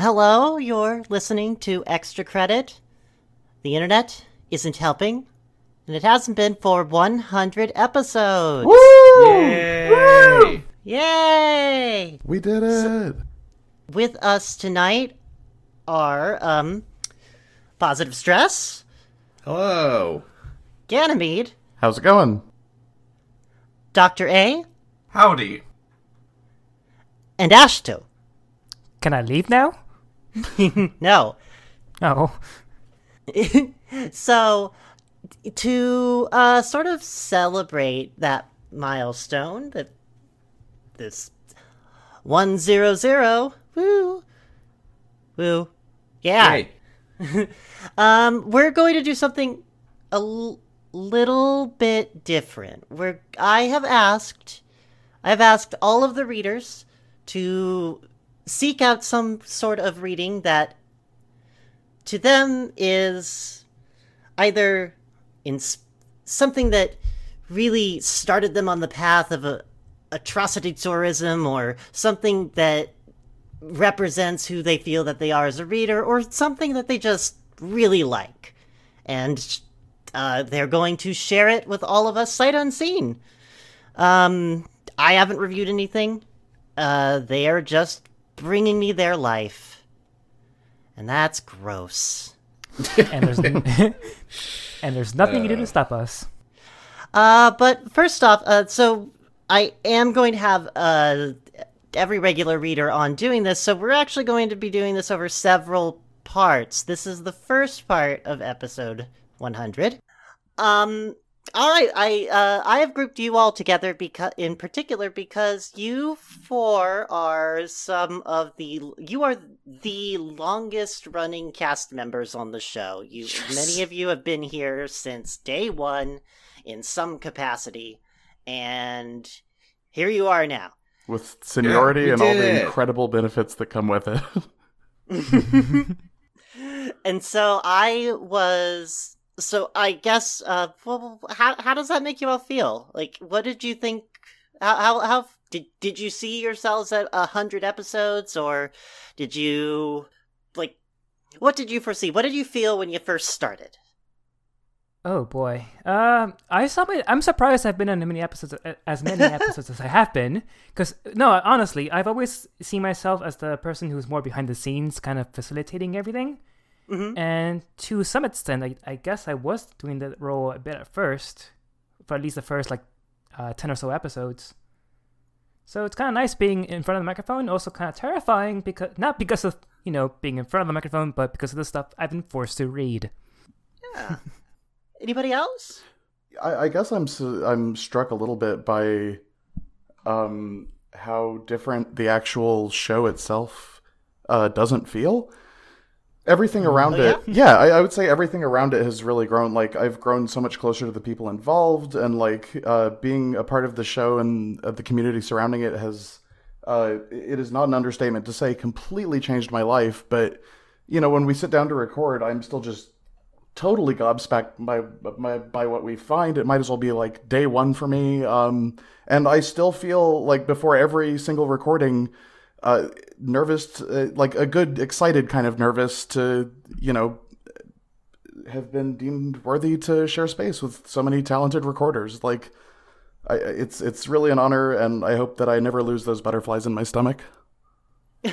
Hello, you're listening to Extra Credit. The internet isn't helping, and it hasn't been for 100 episodes. Woo! Yay! Yay! We did it. With us tonight are um Positive Stress, Hello. Ganymede, How's it going? Dr. A, Howdy. and Ashto. Can I leave now? No. Oh, so to uh, sort of celebrate that milestone that this 100 woo woo yeah. Um we're going to do something a l- little bit different. We're i have asked i've asked all of the readers to seek out some sort of reading that to them is either in something that really started them on the path of a atrocity tourism or something that represents who they feel that they are as a reader or something that they just really like. And uh, they're going to share it with all of us sight unseen. Um, i haven't reviewed anything. Uh, they are just bringing me their life and that's gross and there's and there's nothing you can do to stop us. Uh, but first off, uh, so I am going to have uh, every regular reader on doing this, so we're actually going to be doing this over several parts. This is the first part of episode 100. Um, all right, I uh, I have grouped you all together because, in particular, because you four are some of the you are the longest running cast members on the show. You many of you have been here since day one in some capacity, and here you are now. With seniority we and all did the it. incredible benefits that come with it. and so I was. So I guess. Uh, well, how how does that make you all feel? Like, what did you think? How how, how did did you see yourselves at a hundred episodes, or did you like? What did you foresee? What did you feel when you first started? Oh boy. Um, I saw. My, I'm surprised I've been on many episodes, as many episodes as I have been. Because no, honestly, I've always seen myself as the person who's more behind the scenes, kind of facilitating everything. Mhm. And to some extent, I, I guess I was doing that role a bit at first, for at least the first like uh, ten or so episodes. So it's kind of nice being in front of the microphone. Also, kind of terrifying because not because of you know being in front of the microphone, but because of the stuff I've been forced to read. Yeah. Anybody else? I, I guess I'm I'm struck a little bit by um, how different the actual show itself uh, doesn't feel. Everything around Oh, it, yeah, I, I would say everything around it has really grown. Like I've grown so much closer to the people involved, and like uh, being a part of the show and uh, the community surrounding it has. Uh, it is not an understatement to say completely changed my life. But you know, when we sit down to record, I'm still just totally gobsmacked by, by by what we find. It might as well be like day one for me. Um, and I still feel like before every single recording, uh, nervous, uh, like a good, excited kind of nervous to you know have been deemed worthy to share space with so many talented recorders. Like, I, it's it's really an honor, and I hope that I never lose those butterflies in my stomach.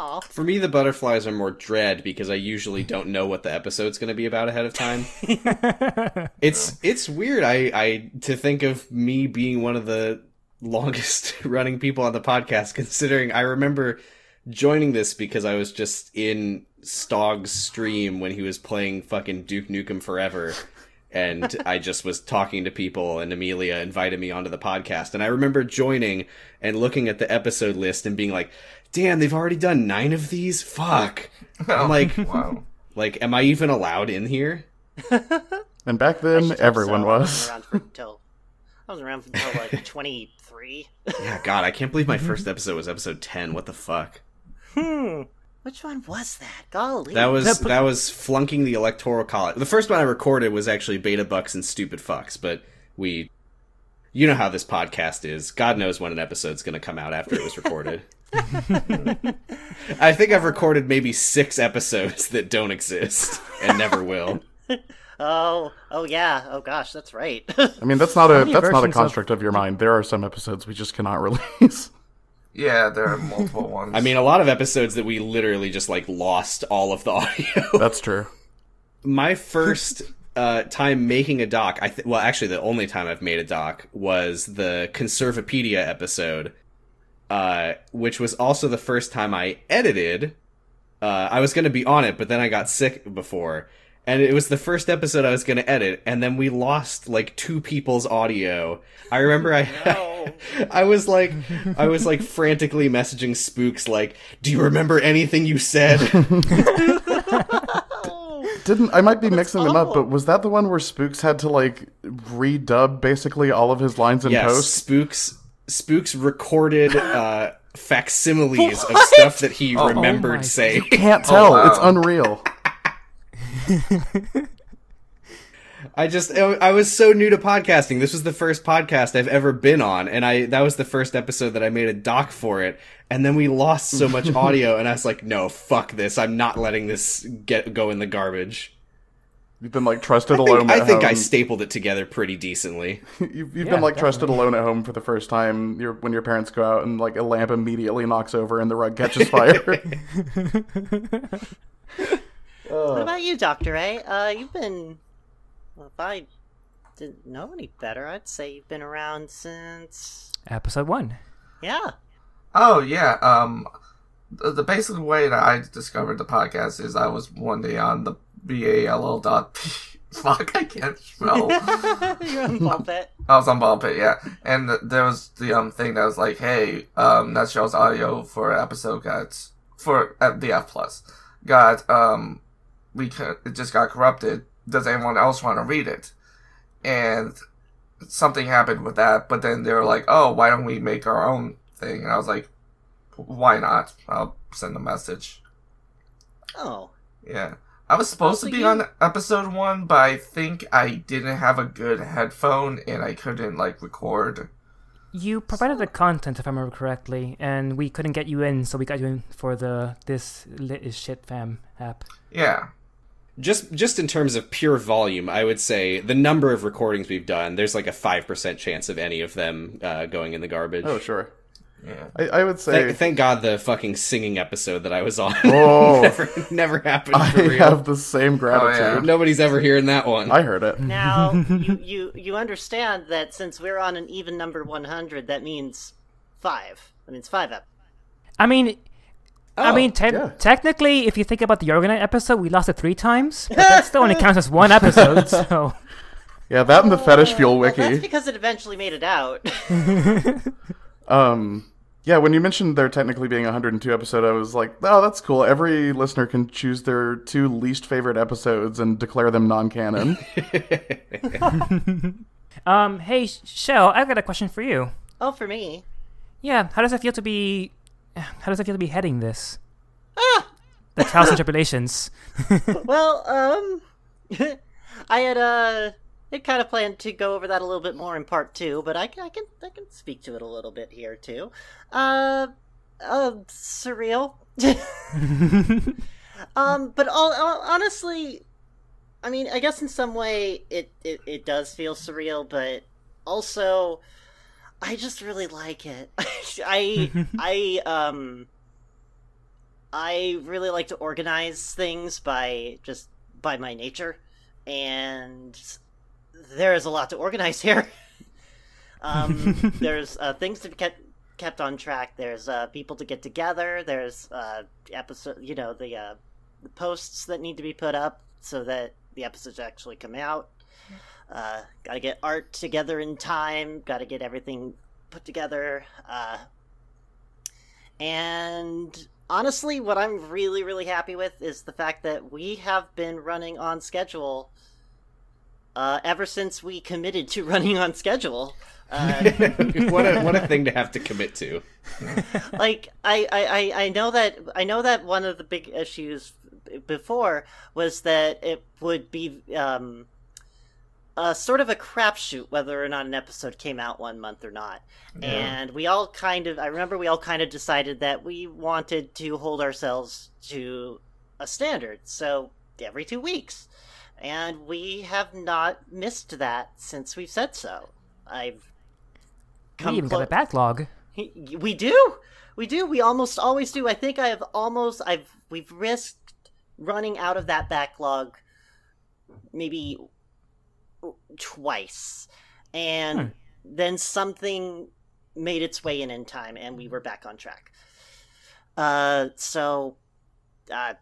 Oh. For me, the butterflies are more dread because I usually don't know what the episode's going to be about ahead of time. it's it's weird. I I to think of me being one of the longest running people on the podcast, considering I remember joining this because I was just in Stog's stream when he was playing fucking Duke Nukem Forever. And I just was talking to people, and Amelia invited me onto the podcast. And I remember joining and looking at the episode list and being like, "Damn, they've already done nine of these. Fuck!" I'm oh, like, wow. like, am I even allowed in here? And back then, everyone so. I was. around for I was around until like twenty three. Yeah, God, I can't believe my first episode was episode ten. What the fuck? Hmm. Which one was that? Golly. That was That put- that was flunking the electoral college. The first one I recorded was actually Beta Bucks and Stupid Fucks, but we You know how this podcast is. God knows when an episode's going to come out after it was recorded. I think I've recorded maybe six episodes that don't exist and never will. Oh, oh yeah. Oh gosh, that's right. I mean, that's not a that's not a versions of- construct of your mind. There are some episodes we just cannot release. Yeah, there are multiple ones. I mean, a lot of episodes that we literally just like lost all of the audio. That's true. My first uh, time making a doc, I th- well, actually, the only time I've made a doc was the Conservapedia episode, uh, which was also the first time I edited. Uh, I was going to be on it, but then I got sick before, and it was the first episode I was going to edit, and then we lost like two people's audio. I remember I, No. I was like, I was like frantically messaging Spooks, like, "Do you remember anything you said?" Didn't I might be mixing them up, but was that the one where Spooks had to like redub basically all of his lines in yes, post? Spooks Spooks recorded uh, facsimiles of stuff that he Oh remembered my- saying. You can't tell. wow. It's unreal. I just I was so new to podcasting. This was the first podcast I've ever been on, and I that was the first episode that I made a doc for it. And then we lost so much audio, and I was like, "No, fuck this! I'm not letting this get go in the garbage." You've been like trusted I alone think, at I, think I stapled it together pretty decently. You've, you've Yeah, been like trusted alone at home for the first time. You're, when your parents go out and like a lamp immediately knocks over and the rug catches fire. what about you, Doctor A? Uh, you've been. Well, if I didn't know any better, I'd say you've been around since. Episode one. Yeah. Oh yeah. Um, the, the basic way that I discovered the podcast is I was one day on the ball dot. Fuck, I can't spell. You're on Puppet. I was on Ball Pit, yeah, and th- there was the um thing that was like, hey, um, that show's audio for episode got for uh, the F plus got um we could, it just got corrupted. Does anyone else want to read it? And something happened with that, but then they were like, oh, why don't we make our own thing? And I was like, why not? I'll send a message. Oh. Yeah. I was supposed to be you- on episode one, but I think I didn't have a good headphone and I couldn't like record. You provided the content, if I remember correctly, and we couldn't get you in, so we got you in for the this lit is shit fam app. Yeah. Just just in terms of pure volume, I would say the number of recordings we've done, there's like a five percent chance of any of them uh, going in the garbage. oh, sure. Yeah. I, I would say Thank, thank God the fucking singing episode that I was on Oh. never, never happened I real. have the same gratitude. yeah. Nobody's ever hearing that one. I heard it. Now, you, you, you understand that since we're on an even number 100, that means five. That means five up. I mean, I Oh, mean, te- yeah. technically, if you think about the Orgonite episode, we lost it three times, but that still only counts as one episode. So Yeah, that and the fetish fuel Well, that's because it eventually made it out. Um, yeah, when you mentioned there technically being 102 episode, I was like, oh, that's cool. Every listener can choose their two least favorite episodes and declare them non-canon. Um, hey, Shell, I've got a question for you. oh, for me. Yeah, how does it feel to be? How does it feel to be heading this? The trials and tribulations. Well, um, I had uh, I kind of planned to go over that a little bit more in part two, but I, can- I can I can speak to it a little bit here too. Uh, uh, surreal. um, but all, all honestly, I mean, I guess in some way it, it it does feel surreal, but also, I just really like it. I I um. I really like to organize things by just by my nature, and there is a lot to organize here. um, there's uh, things to be kept kept on track. There's uh, people to get together. There's uh, episode, you know, the uh, the posts that need to be put up so that the episodes actually come out. Uh, Got to get art together in time. Got to get everything put together. Uh, and honestly, what I'm really, really happy with is the fact that we have been running on schedule uh, ever since we committed to running on schedule. Uh, what a what a thing to have to commit to. like I, I, I- I know that I know that one of the big issues before was that it would be um, a sort of a crapshoot whether or not an episode came out one month or not. And we all kind of, I remember we all kind of decided that we wanted to hold ourselves to a standard. So every two weeks. And we have not missed that since we've said so. I've We even got a backlog. we do. We do. We almost always do. I think I have almost I've we've risked running out of that backlog maybe twice. And then something made its way in in time and we were back on track. Uh so uh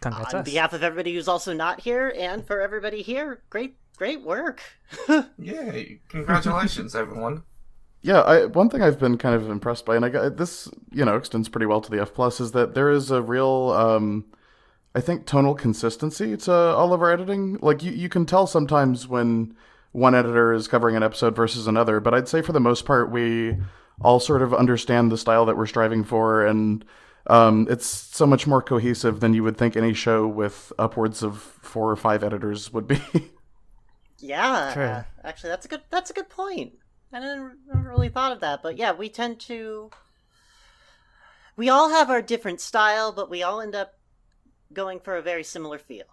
Congrats on us. behalf of everybody who's also not here and for everybody here, great great work. Yay! Congratulations, everyone. Yeah, I, one thing I've been kind of impressed by, and I got this, you know, extends pretty well to the F plus, is that there is a real, um, I think, tonal consistency to all of our editing. Like you, you can tell sometimes when one editor is covering an episode versus another, but I'd say for the most part, we all sort of understand the style that we're striving for, and um, it's so much more cohesive than you would think any show with upwards of four or five editors would be. Yeah, True. uh, actually, that's a good that's a good point. I didn't never really thought of that, but yeah, we tend to. We all have our different style, but we all end up going for a very similar feel.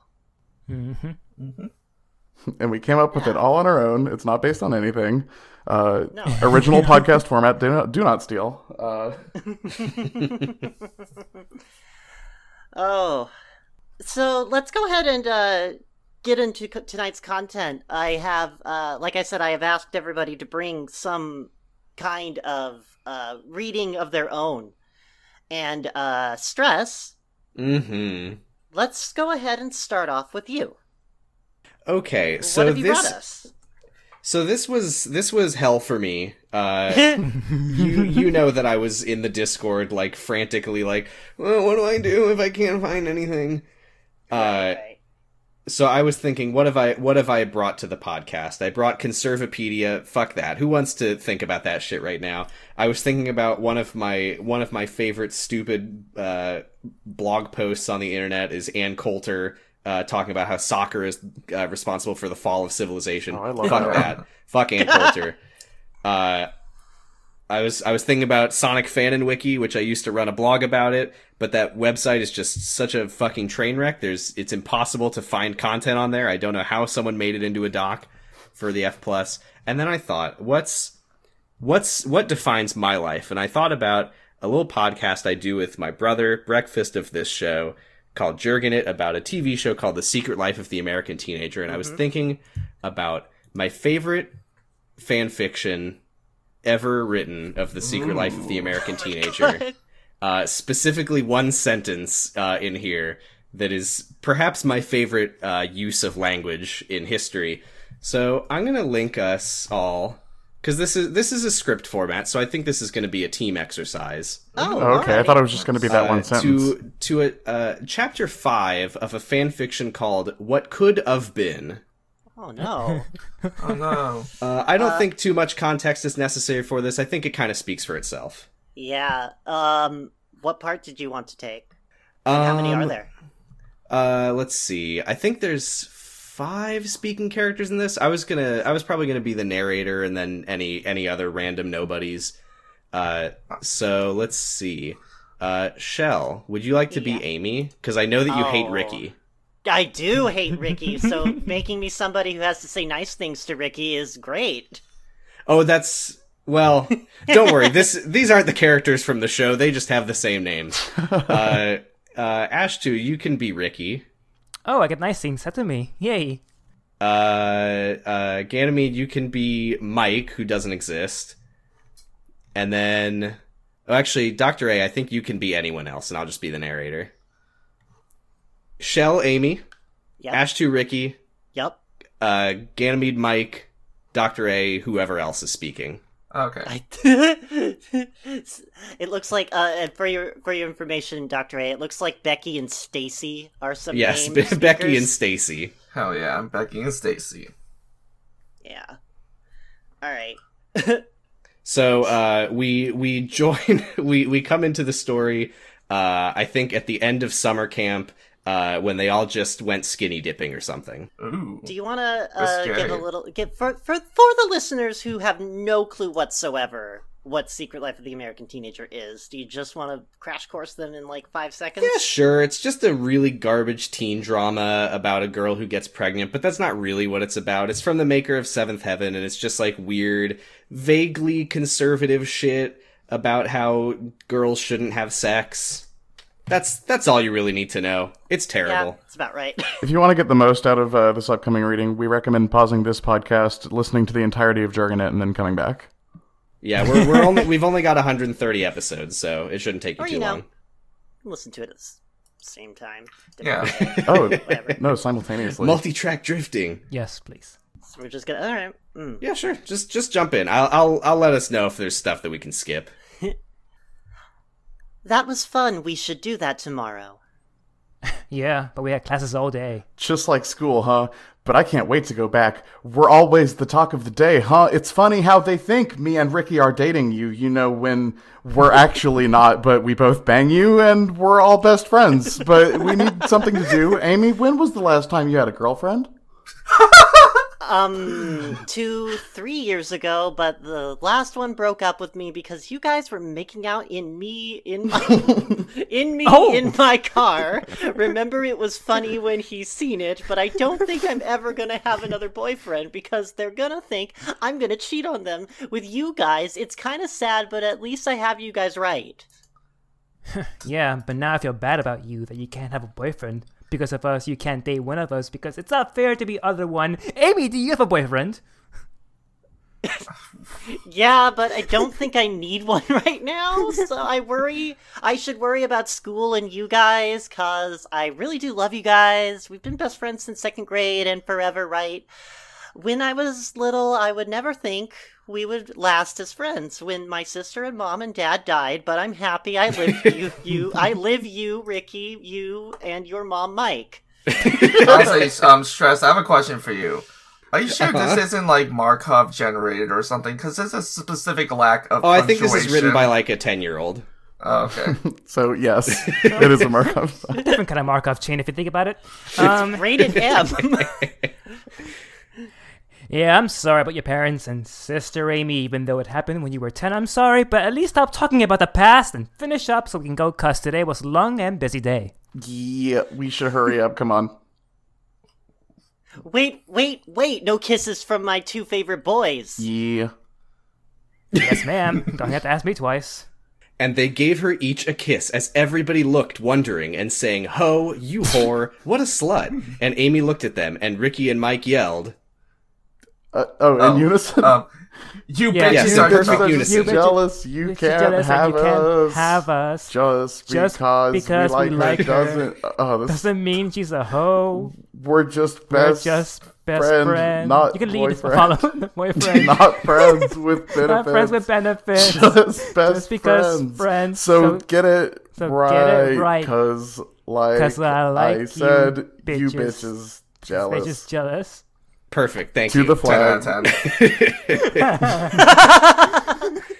hmm and we came up with it all on our own. It's not based on anything. Uh, No. original podcast format. Do not, do not steal. Uh, Oh, so let's go ahead and uh, get into co- tonight's content. I have, uh, like I said, I have asked everybody to bring some kind of uh, reading of their own, and uh, stress. Mm-hmm. Let's go ahead and start off with you. Okay, so you this so this was this was hell for me. Uh, you you know that I was in the Discord like frantically like, well, what do I do if I can't find anything? Uh, Right. So I was thinking, what have I what have I brought to the podcast? I brought Conservapedia. Fuck that. Who wants to think about that shit right now? I was thinking about one of my one of my favorite stupid uh, blog posts on the internet is Ann Coulter uh, talking about how soccer is uh, responsible for the fall of civilization. Oh, Fuck that. that. Fuck Ann Coulter. uh, I was I was thinking about Sonic Fanon Wiki, which I used to run a blog about it, but that website is just such a fucking train wreck. There's it's impossible to find content on there. I don't know how someone made it into a doc for the F plus. And then I thought, what's what's what defines my life? And I thought about a little podcast I do with my brother, breakfast of this show, called Jurgen It, about a TV show called The Secret Life of the American Teenager. And I was thinking about my favorite fan fiction ever written of the secret life of the American teenager. Uh, specifically, one sentence uh, in here that is perhaps my favorite uh, use of language in history. So I'm gonna link us all because this is this is a script format. So I think this is going to be a team exercise. Oh, okay, I thought it was just going to be that Uh, one sentence. to to a uh, chapter five of a fan fiction called "What Could Have Been." Oh no. Oh no. Uh, I don't think too much context is necessary for this. I think it kind of speaks for itself. Yeah. Um. What part did you want to take? And how many are Um, there? Uh, let's see. I think there's five speaking characters in this. I was gonna, I was probably gonna be the narrator, and then any any other random nobodies. Uh, so let's see. Uh, Shell, would you like to Yeah. be Amy? Because I know that you hate Oh. Ricky. I do hate Ricky, so making me somebody who has to say nice things to Ricky is great. Oh, that's well. Don't worry. This these aren't the characters from the show. They just have the same names. Uh, uh, Ashtu, you can be Ricky. Oh, I get nice things said to me. Yay. Uh, uh, Ganymede, you can be Mike, who doesn't exist. And then, oh, actually, Doctor A, I think you can be anyone else, and I'll just be the narrator. Shell, Amy, Yep. Ashtu, Ricky, Yep. uh, Ganymede, Mike, Doctor A, whoever else is speaking. Okay. I it looks like uh for your for your information, Doctor A, it looks like Becky and Stacy are some yes, Be- Becky and. Stacy. Hell yeah, I'm Becky and Stacy. Yeah. All right. So uh, we we join we we come into the story. Uh, I think at the end of summer camp, uh, when they all just went skinny dipping or something. Ooh. Do you want to uh, give a little give for for for the listeners who have no clue whatsoever what Secret Life of the American Teenager is? Do you just want to crash course them in like five seconds? Yeah, sure. It's just a really garbage teen drama about a girl who gets pregnant, but that's not really what it's about. It's from the maker of Seventh Heaven, and it's just like weird, vaguely conservative shit about how girls shouldn't have sex. That's that's all you really need to know. It's Yeah, terrible. that's about right. If you want to get the most out of uh, this upcoming reading, we recommend pausing this podcast, listening to the entirety of Jargonet, and then coming back. Yeah, we're we're only we've only got 130 episodes, so it shouldn't take you Or, too you know, long. Listen to it at the same time. Yeah. different day. Oh, Whatever. no, simultaneously. Multi-track drifting. Yes, please. So we're just gonna. All right. Mm. Yeah, sure. Just just jump in. I'll I'll I'll let us know if there's stuff that we can skip. That was fun. We should do that tomorrow. Yeah, but we had classes all day. Just like school, huh? But I can't wait to go back. We're always the talk of the day, huh? It's funny how they think me and Ricky are dating you, you know, when we're actually not, but we both bang you and we're all best friends. But we need something to do. Amy, when was the last time you had a girlfriend? Um, two, three years ago, but the last one broke up with me because you guys were making out in me in my, in me Oh. in my car. Remember, it was funny when he seen it, but I don't think I'm ever gonna have another boyfriend because they're gonna think I'm gonna cheat on them with you guys. It's kind of sad, but at least I have you guys right. Yeah, but now I feel bad about you that you can't have a boyfriend. Because of us, you can't date one of us because it's not fair to be other one. Amy, do you have a boyfriend? Yeah, but I don't think I need one right now. So I worry. I should worry about school and you guys, cause I really do love you guys. We've been best friends since second grade and forever, right? When I was little, I would never think we would last as friends. When my sister and mom and dad died, but I'm happy I live you. You, I live you, Ricky, you, and your mom, Mike. Honestly, um, stress. I have a question for you. Are you sure this isn't like Markov generated or something? Because there's a specific lack of. Oh, I think this is written by like a 10-year-old. Oh, okay. So, yes, it is a Markov. Different kind of Markov chain if you think about it. Um, Rated M. yeah, I'm sorry about your parents and sister Amy, even though it happened when you were 10. I'm sorry, but at least stop talking about the past and finish up so we can go cuz today was a long and busy day. Yeah, we should hurry up. Come on. wait, wait, wait! No kisses from my two favorite boys. Yeah. Yes, ma'am. Don't have to ask me twice. And they gave her each a kiss as everybody looked, wondering and saying, Ho, you whore, what a slut. And Amy looked at them, and Ricky and Mike yelled, Uh, oh, in Oh, unison? um, you Yeah, bitches in are perfect unison. You jealous. You can't jealous have you can't us. have us. Just Just because, because we like, we like her, her. doesn't. Oh, this, Doesn't mean she's a hoe. we're just We're best. just best friend, friend. not you can leave boyfriend. follow boyfriend. not friends with benefits. Not friends with benefits. Just best Just because friends. friends, So, so- get it so right. it right. Cause like 'Cause I like you said, you bitches. bitches jealous. They're jealous. Perfect, thank to you. the 10 out of 10.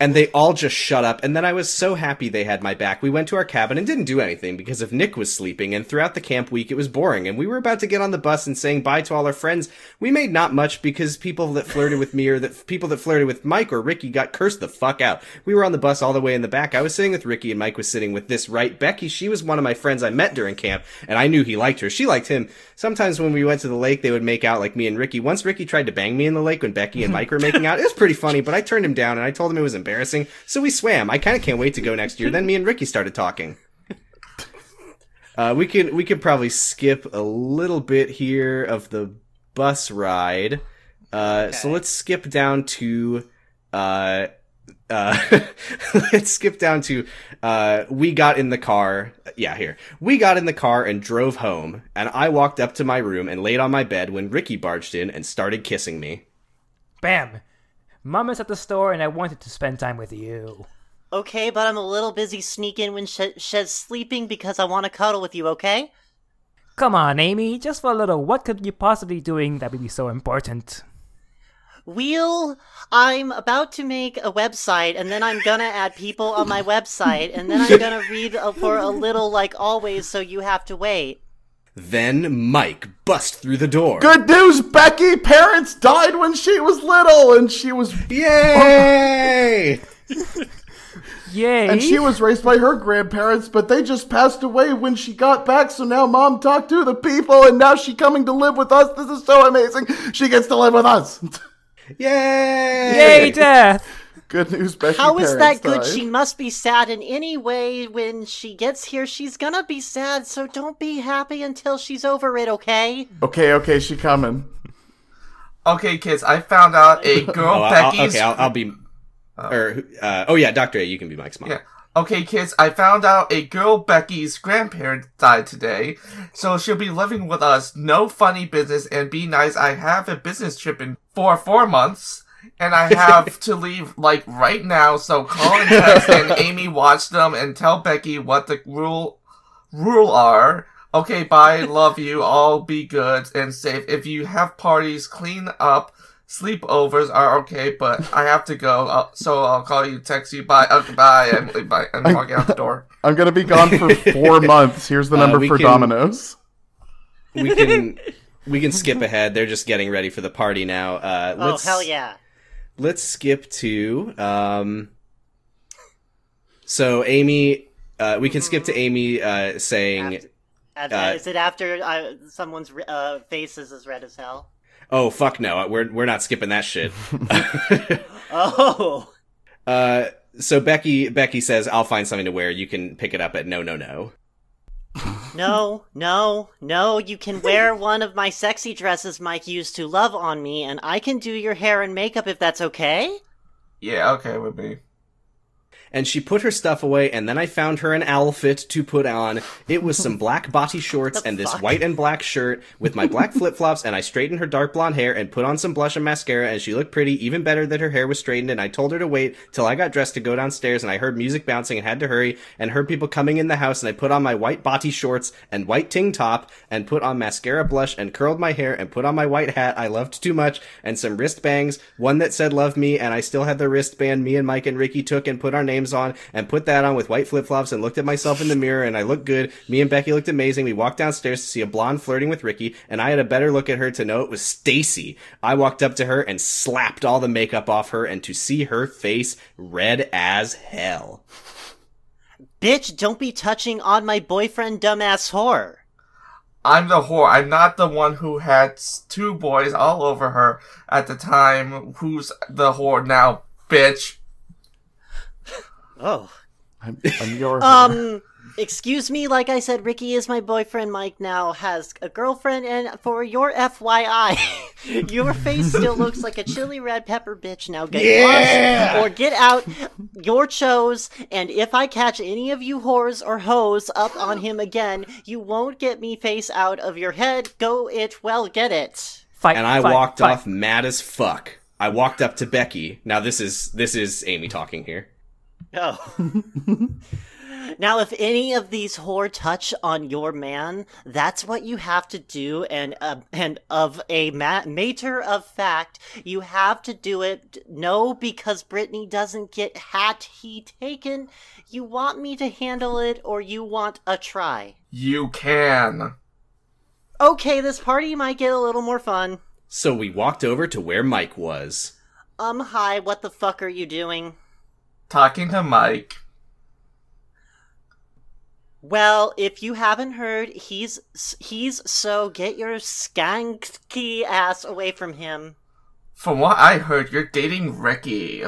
and they all just shut up. And then i was so happy they had my back. We went to our cabin and didn't do anything because if nick was sleeping. And throughout the camp week it was boring. And we were about to get on the bus and saying bye to all our friends. We made not much because people that flirted with me or that people that flirted with mike or ricky got cursed the fuck out. We were on the bus all the way in the back. I was sitting with ricky and mike was sitting with this right becky. She was one of my friends i met during camp and i knew he liked her. She liked him sometimes when we went to the lake they would make out like me and ricky. Once ricky tried to bang me in the lake when becky and mike were making out it was pretty funny but i turned him down and i told him it was embarrassing so we swam. I kind of can't wait to go next year. Then me and ricky started talking. Uh, we can we could probably skip a little bit here of the bus ride. Uh, so let's skip down to uh, uh, let's skip down to uh, we got in the car. Yeah, here we got in the car and drove home, and I walked up to my room and laid on my bed when Ricky barged in and started kissing me. Bam! Mama's at the store and I wanted to spend time with you. Okay, but I'm a little busy sneaking when Sh- Shed's sleeping because I want to cuddle with you, okay? Come on, Amy, just for a little. What could you possibly be doing that would be so important? Wheel, I'm about to make a website, and then I'm gonna add people on my website, and then I'm gonna read for a little, like always, so you have to wait. Then Mike bust through the door. Good news, Becky! Parents died when she was little, and she was Yay! Yay! and she was raised by her grandparents, but they just passed away when she got back. So now mom talked to the people, and now she coming to live with us. This is so amazing. She gets to live with us. Yay! Yay, death! Good news, Becky. How is parents that good? died. She must be sad in any way when she gets here. She's gonna be sad, so don't be happy until she's over it, okay? Okay, okay, she coming. Okay, kids, I found out a girl Oh, I'll, I'll- okay, I'll, I'll be. Or uh, oh yeah, Doctor A, you can be Mike's mom. Yeah. Okay, kids, I found out a girl Becky's grandparent died today, so she'll be living with us. No funny business and be nice. I have a business trip in for four months, and I have to leave like right now. So call and text and Amy watch them and tell Becky what the rule rule are. Okay, bye. Love you. All be good and safe. If you have parties, clean up. Sleepovers are okay, but I have to go. Uh, so I'll call you, text you. Bye. Okay, bye. I'm, bye. I'm walking out the door. I'm gonna be gone for four months. Here's the Uh, number we for can- Domino's. We can we can skip ahead. They're just getting ready for the party now. Uh, Oh let's, hell yeah! Let's skip to um. So Amy, uh, we can skip to Amy uh, saying, After- After- Uh, is it after uh, someone's uh, face is as red as hell? "Oh fuck no, we're we're not skipping that shit." Oh, uh, so Becky Becky says, "I'll find something to wear. You can pick it up at no no no." no, no, no! You can wear one of my sexy dresses Mike used to love on me, and I can do your hair and makeup if that's okay. Yeah, okay would me. And she put her stuff away and then I found her an outfit to put on. It was some black body shorts and this fuck? white and black shirt with my black flip-flops and I straightened her dark blonde hair and put on some blush and mascara and she looked pretty, even better that her hair was straightened and I told her to wait till I got dressed to go downstairs and I heard music bouncing and had to hurry and heard people coming in the house and I put on my white body shorts and white ting top and put on mascara blush and curled my hair and put on my white hat I loved too much and some wrist bangs, one that said love me and I still had the wristband me and Mike and Ricky took and put our names on and put that on with white flip flops and looked at myself in the mirror and I looked good. Me and Becky looked amazing. We walked downstairs to see a blonde flirting with Ricky and I had a better look at her to know it was Stacy. I walked up to her and slapped all the makeup off her and to see her face red as hell. Bitch, don't be touching on my boyfriend, dumbass whore. I'm the whore. I'm not the one who had two boys all over her at the time. Who's the whore now, bitch? Oh. I'm, I'm your. Um, excuse me, like I said, Ricky is my boyfriend. Mike now has a girlfriend, and for your FYI, your face still looks like a chili red pepper bitch. Now get lost or get out. Your chose, and if I catch any of you whores or hoes up on him again, you won't get me face out of your head. Go it, well, get it. Fight. And I fight, walked fight. off mad as fuck. I walked up to Becky. Now this is this is Amy talking here. Oh. now, if any of these whore touch on your man, that's what you have to do, and uh, and of a ma- matter of fact, you have to do it. No, because Brittany doesn't get hat he taken. You want me to handle it, or you want a try? You can. Okay, this party might get a little more fun. So we walked over to where Mike was. Um, hi, what the fuck are you doing? Talking to Mike. Well, if you haven't heard, he's he's so get your skanky ass away from him. From what I heard, you're dating Ricky.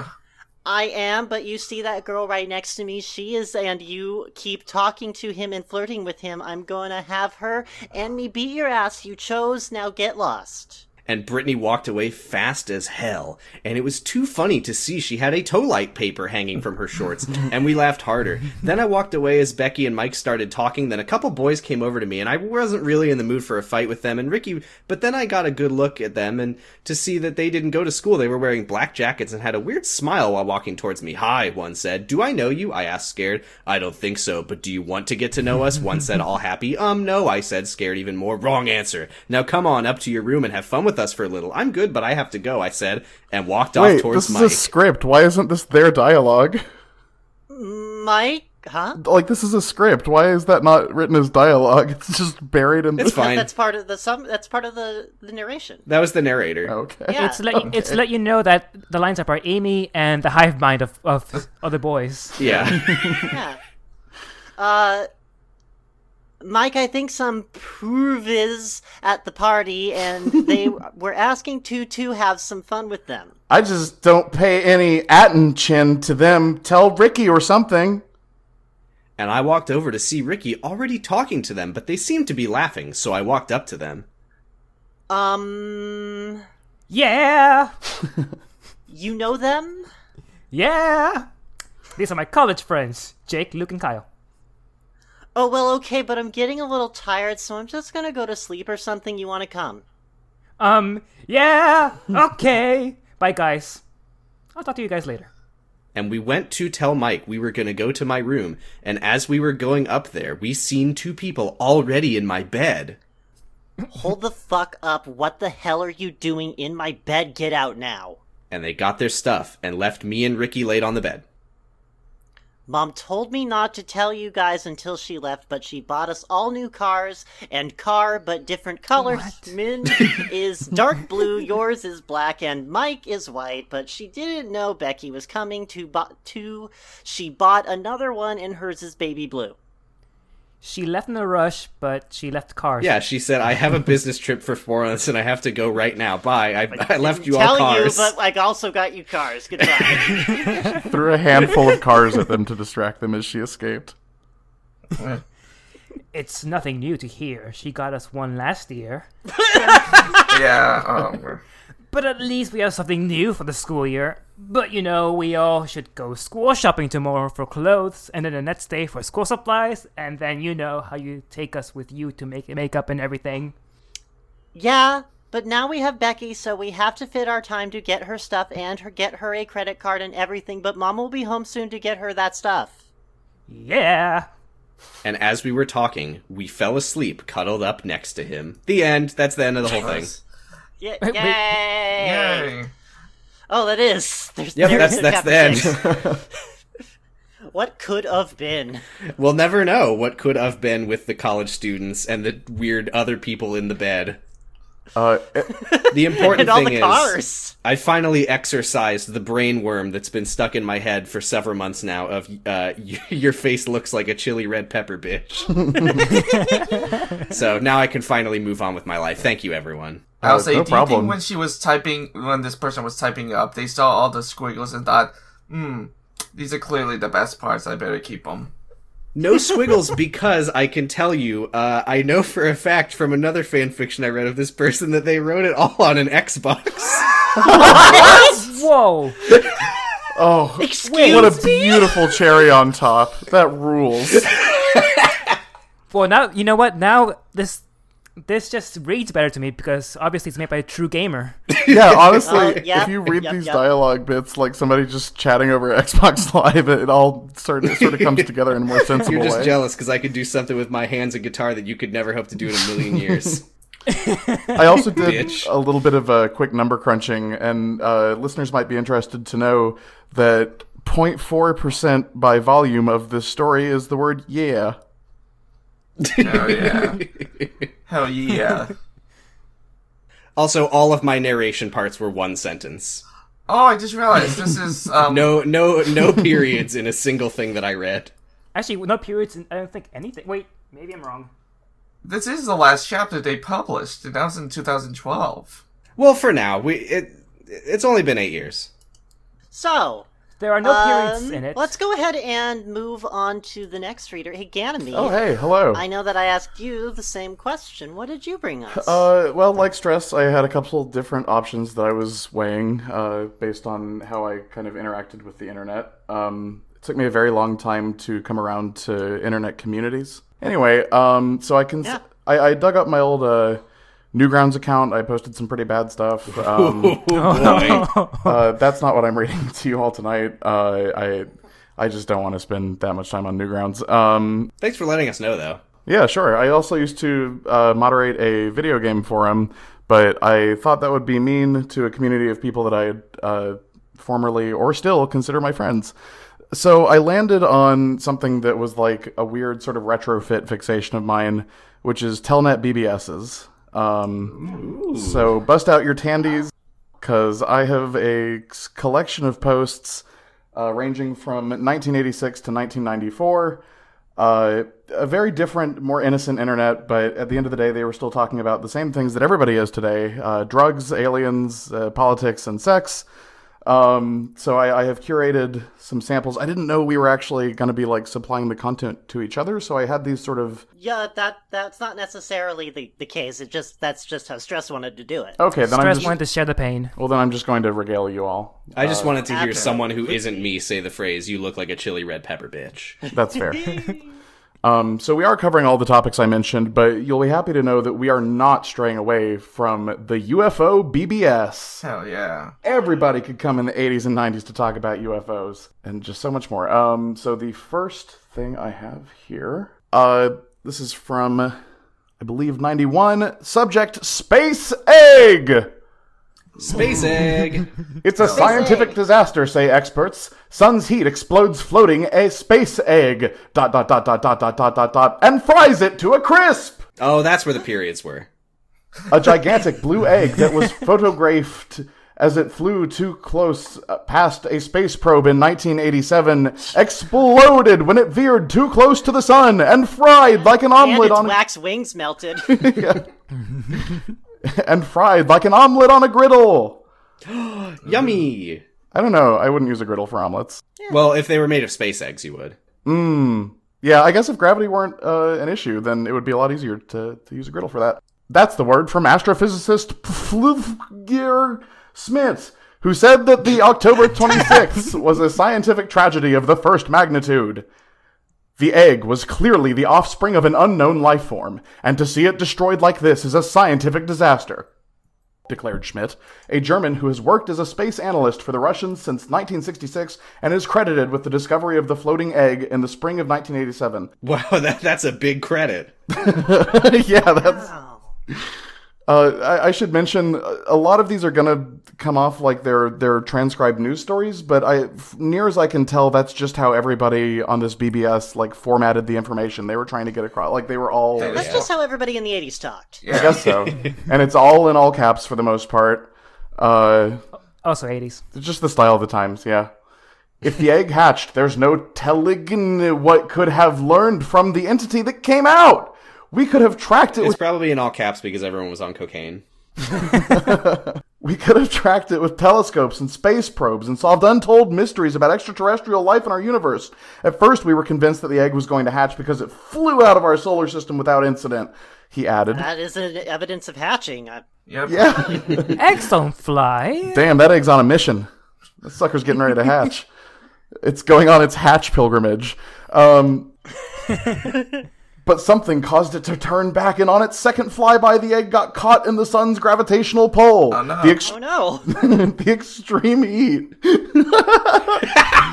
I am, but you see that girl right next to me? She is, and you keep talking to him and flirting with him. I'm gonna have her and me beat your ass. You chose, now get lost. And Brittany walked away fast as hell. And it was too funny to see she had a toe light paper hanging from her shorts, and we laughed harder. Then I walked away as Becky and Mike started talking. Then a couple boys came over to me, and I wasn't really in the mood for a fight with them and Ricky. But then I got a good look at them and to see that they didn't go to school. They were wearing black jackets and had a weird smile while walking towards me. Hi, one said. Do I know you? I asked, scared. I don't think so, but do you want to get to know us? One said, all happy. Um, no, I said, scared even more. Wrong answer. Now come on up to your room and have fun with us for a little. I'm good, but I have to go, I said, and walked off Wait, towards this Mike. is a script. Why isn't this their dialogue? Mike, huh? Like this is a script. Why is that not written as dialogue? It's just buried in. It's the... fine. That's part of the some. That's part of the the narration. That was the narrator. Okay. Yeah. It's let you, it's let you know that the lines up are Amy and the hive mind of, of other boys. Yeah. Yeah. Uh, Mike, I think some purvis at the party, and they were asking to to have some fun with them. I just don't pay any attention to them. Tell Ricky or something. and I walked over to see Ricky already talking to them, but they seemed to be laughing, so I walked up to them. Um, Yeah, you know them? yeah. These are my college friends, Jake, Luke, and Kyle. Oh well, okay, but I'm getting a little tired, so I'm just gonna go to sleep or something. You want to come? Um, yeah, okay. Bye, guys. I'll talk to you guys later. And we went to tell Mike we were going to go to my room, and as we were going up there, we seen two people already in my bed. Hold the fuck up! What the hell are you doing in my bed? Get out now! And they got their stuff and left me and Ricky laid on the bed. Mom told me not to tell you guys until she left, but she bought us all new cars and car, but different colors. What? Min is dark blue, yours is black, and Mike is white. But she didn't know Becky was coming to. Bo- to she bought another one, and hers is baby blue. She left in a rush, but she left cars. Yeah, she said, I have a business trip for four months and I have to go right now. Bye. I, I left you all cars. you, but I also got you cars. Goodbye. Threw a handful of cars at them to distract them as she escaped. It's nothing new to hear. She got us one last year. Yeah. Um, But at least we have something new for the school year. But you know, we all should go school shopping tomorrow for clothes, and then the next day for school supplies, and then you know how you take us with you to make makeup and everything. yeah, but now we have Becky, so we have to fit our time to get her stuff and her get her a credit card and everything. But Mom will be home soon to get her that stuff. Yeah. And as we were talking, we fell asleep cuddled up next to him. The end. That's the end of the whole thing. Yeah, Wait, wait. yay! yay. Oh, that is. There's, Yep, there's that's the that's the chapter end. What could have been? we'll never know what could have been with the college students and the weird other people in the bed. Uh, The important And all thing the is, cars. I finally exercised the brain worm that's been stuck in my head for several months now. Of uh, your face looks like a chili red pepper, bitch. so now I can finally move on with my life. Thank you, everyone. I'll say, no do you think when she was typing, when this person was typing up, they saw all the squiggles and thought, hmm, these are clearly the best parts. I better keep them. No squiggles because I can tell you, uh, I know for a fact from another fan fiction I read of this person that they wrote it all on an Xbox. Whoa. oh, Excuse what a me? beautiful cherry on top. That rules. Well, now you know what. Now this this just reads better to me because obviously it's made by a true gamer. Yeah, honestly, Uh, yep, if you read yep, these yep. dialogue bits like somebody just chatting over Xbox Live, it, it all sort of sort of comes together in a more sensible You're just way. jealous because I could do something with my hands and guitar that you could never hope to do in a million years. I also did Bitch. a little bit of a quick number crunching, and uh, listeners might be interested to know that 0.4% by volume of this story is the word yeah. Oh, yeah. Hell yeah. also, all of my narration parts were one sentence. Oh, I just realized this is, um, No, no, no periods in a single thing that I read. Actually, no periods. In, I don't think anything. Wait, maybe I'm wrong. this is the last chapter they published, and that was in 2012. Well, for now, we it it's only been eight years. So, There are no periods um, in it. let's go ahead and move on to the next reader. Hey, Ganymede. Oh, hey, hello. I know that I asked you the same question. What did you bring us? Uh, well, like stress, I had a couple different options that I was weighing uh, based on how I kind of interacted with the internet. Um, it took me a very long time to come around to internet communities. Anyway, um, so I can Yeah. I, I dug up my old uh, Newgrounds account. I posted some pretty bad stuff. Um, Boy. uh, that's not what I'm reading to you all tonight. Uh, I I just don't want to spend that much time on Newgrounds. Um, Thanks for letting us know, though. yeah, sure. I also used to uh, moderate a video game forum, but I thought that would be mean to a community of people that I had uh, formerly or still consider my friends. So I landed on something that was like a weird sort of retrofit fixation of mine, which is Telnet BBSs. Um, so bust out your tandies, because I have a collection of posts uh, ranging from 1986 to 1994. Uh, a very different, more innocent internet, but at the end of the day, they were still talking about the same things that everybody is today uh, drugs, aliens, uh, politics, and sex. Um, so I, I have curated some samples. I didn't know we were actually going to be like supplying the content to each other, so I had these sort of Yeah, that that's not necessarily the, the case. It just that's just how Stress wanted to do it. okay. Then I'm Stress just wanted to share the pain. well. Then I'm just going to regale you all. I just wanted to hear after- someone who isn't me say the phrase, you look like a chili red pepper bitch. That's fair. um, so we are covering all the topics I mentioned, but you'll be happy to know that we are not straying away from the UFO BBS. Hell yeah. Everybody could come in the 80s and 90s to talk about UFOs and just so much more. Um, so the first thing I have here, uh, this is from, I believe, 91. Subject Space Egg. Space egg! It's a scientific disaster, say experts. Sun's heat explodes floating a space egg. Dot dot dot dot dot dot dot dot dot and fries it to a crisp. Oh, that's where the periods were. A gigantic blue egg that was photographed as it flew too close uh, past a space probe in 1987 exploded when it veered too close to the sun and fried like an And omelet its on wax wings melted. and fried like an omelet on a griddle. Yummy! I don't know. I wouldn't use a griddle for omelets. Well, if they were made of space eggs, you would. Mm. Yeah, I guess if gravity weren't uh, an issue, then it would be a lot easier to, to use a griddle for that. That's the word from astrophysicist Flufgir Smith, who said that the October 26th was a scientific tragedy of the first magnitude. The egg was clearly the offspring of an unknown life form, and to see it destroyed like this is a scientific disaster declared Schmidt, a German who has worked as a space analyst for the Russians since 1966 and is credited with the discovery of the floating egg in the spring of 1987. Wow, that, that's a big credit. yeah, that's. Wow. Uh, I, I should mention uh, a lot of these are gonna come off like they're they're transcribed news stories, but I, f- near as I can tell, that's just how everybody on this BBS like formatted the information they were trying to get across. Like they were all. Hey, That's Yeah. just how everybody in the 80s talked. Yeah. I guess so, and it's all in all caps for the most part. Uh, Also 80s. It's just the style of the times, yeah. If the egg hatched, there's no telling what could have learned from the entity that came out. We could have tracked it It's with probably in all caps because everyone was on cocaine. we could have tracked it with telescopes and space probes and solved untold mysteries about extraterrestrial life in our universe. At first, we were convinced that the egg was going to hatch because it flew out of our solar system without incident. He added, That is an evidence of hatching. I, Yep. "Yeah, Eggs don't fly. damn, that egg's on a mission. That sucker's getting ready to hatch. it's going on its hatch pilgrimage. Um, but something caused it to turn back, and on its second flyby, the egg got caught in the sun's gravitational pull. Oh, no. The, ex- oh no. the extreme heat.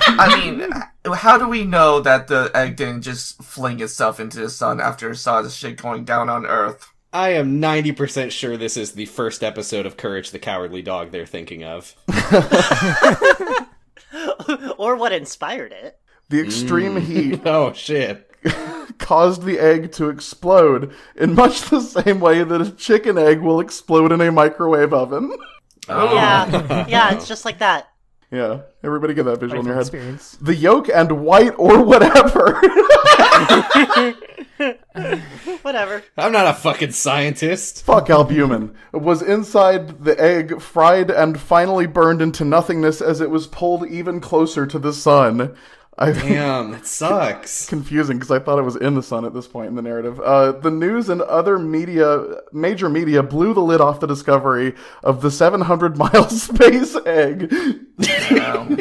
I mean, how do we know that the egg didn't just fling itself into the sun after it saw the shit going down on Earth? I am 90% sure this is the first episode of Courage the Cowardly Dog they're thinking of. or what inspired it. The extreme mm. heat Oh, shit. caused the egg to explode in much the same way that a chicken egg will explode in a microwave oven. Oh. Yeah. Yeah, it's just like that. yeah, everybody get that visual in your head. Experience. The yolk and white or whatever. Whatever. I'm not a fucking scientist. Fuck albumin. Was inside the egg, fried and finally burned into nothingness as it was pulled even closer to the sun. I Damn, that sucks. confusing because I thought it was in the sun at this point in the narrative. Uh, the news and other media, major media, blew the lid off the discovery of the 700 mile space egg. Um,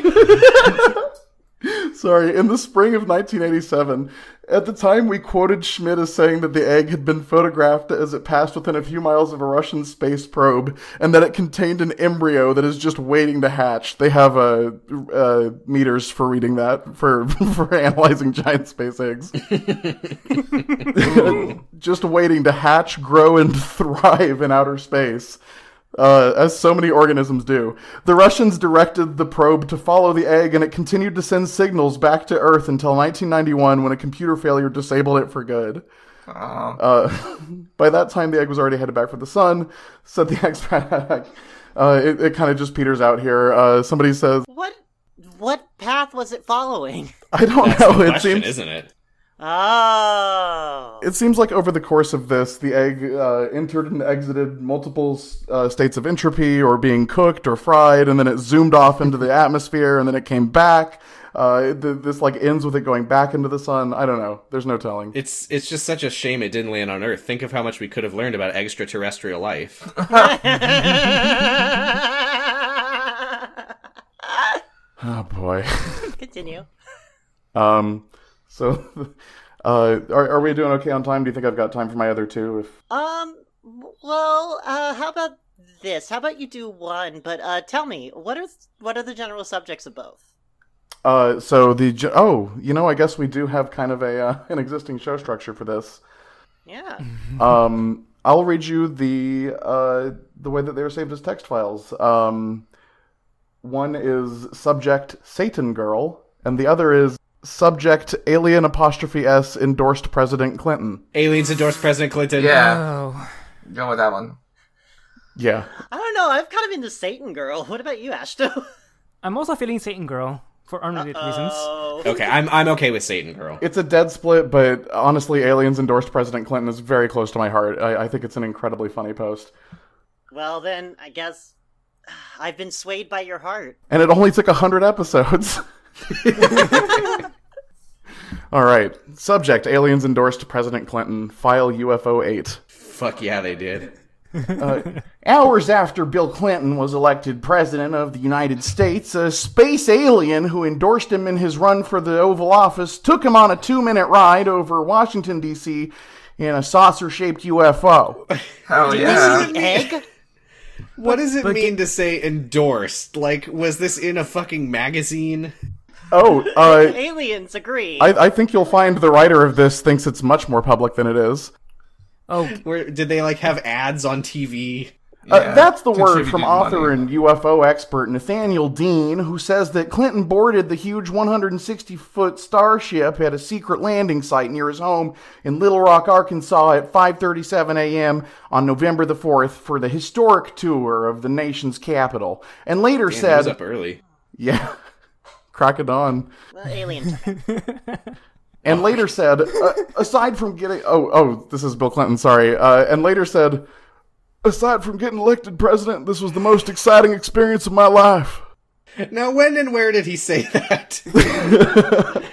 Sorry, in the spring of 1987, at the time we quoted Schmidt as saying that the egg had been photographed as it passed within a few miles of a Russian space probe, and that it contained an embryo that is just waiting to hatch. They have uh, uh, meters for reading that for for analyzing giant space eggs. just waiting to hatch, grow, and thrive in outer space uh, as so many organisms do. The Russians directed the probe to follow the egg, and it continued to send signals back to Earth until 1991 when a computer failure disabled it for good. Um, Uh, by that time, the egg was already headed back for the sun, said the expat. Uh, it it kind of just peters out here. Uh, somebody says, What what path was it following? I don't That's know. the It question, seems isn't it? Oh. It seems like over the course of this, the egg uh, entered and exited multiple uh, states of entropy or being cooked or fried, and then it zoomed off into the atmosphere, and then it came back. Uh, th- this like ends with it going back into the sun. I don't know. There's no telling. It's it's just such a shame it didn't land on Earth. Think of how much we could have learned about extraterrestrial life. Oh boy. Continue. um. So, uh, are, are we doing okay on time? Do you think I've got time for my other two? If Um. Well, uh, how about this? How about you do one, but uh, tell me what are what are the general subjects of both? uh, so the oh, you know, I guess we do have kind of a uh, an existing show structure for this. Yeah. Um, I'll read you the uh, the way that they were saved as text files. Um, one is subject Satan girl, and the other is subject alien apostrophe s endorsed President Clinton. Aliens endorsed President Clinton. yeah, Oh, go with that one. Yeah, I don't know. I've kind of been the Satan girl. What about you, Ashto? I'm also feeling Satan Girl for unrelated reasons. Oh. Okay, I'm I'm okay with Satan Girl. it's a dead split, but honestly, aliens endorsed President Clinton is very close to my heart. I, I think it's an incredibly funny post, Well, then I guess I've been swayed by your heart. and it only took hundred episodes. All right, subject aliens endorsed President Clinton. File UFO eight. Fuck yeah, they did. Uh, hours after Bill Clinton was elected President of the United States, a space alien who endorsed him in his run for the Oval Office took him on a two minute ride over Washington, D.C. in a saucer shaped UFO. Hell Was yeah. an egg? What does it mean to say endorsed? Like, was this in a fucking magazine? Oh, uh, Aliens agree. I, I think you'll find the writer of this thinks it's much more public than it is. Oh, Where did they like have ads on TV? Uh, Yeah, that's the word from author money. and UFO expert Nathaniel Dean, who says that Clinton boarded the huge 160 foot starship at a secret landing site near his home in Little Rock, Arkansas at 5:37 a.m. on November the 4th for the historic tour of the nation's capital, and later Damn, he said, was up early. "Yeah, crack of dawn." Well, alien. and later said, uh, aside from getting, oh, oh, this is Bill Clinton, sorry, uh, and later said, aside from getting elected president, this was the most exciting experience of my life. Now, when and where did he say that?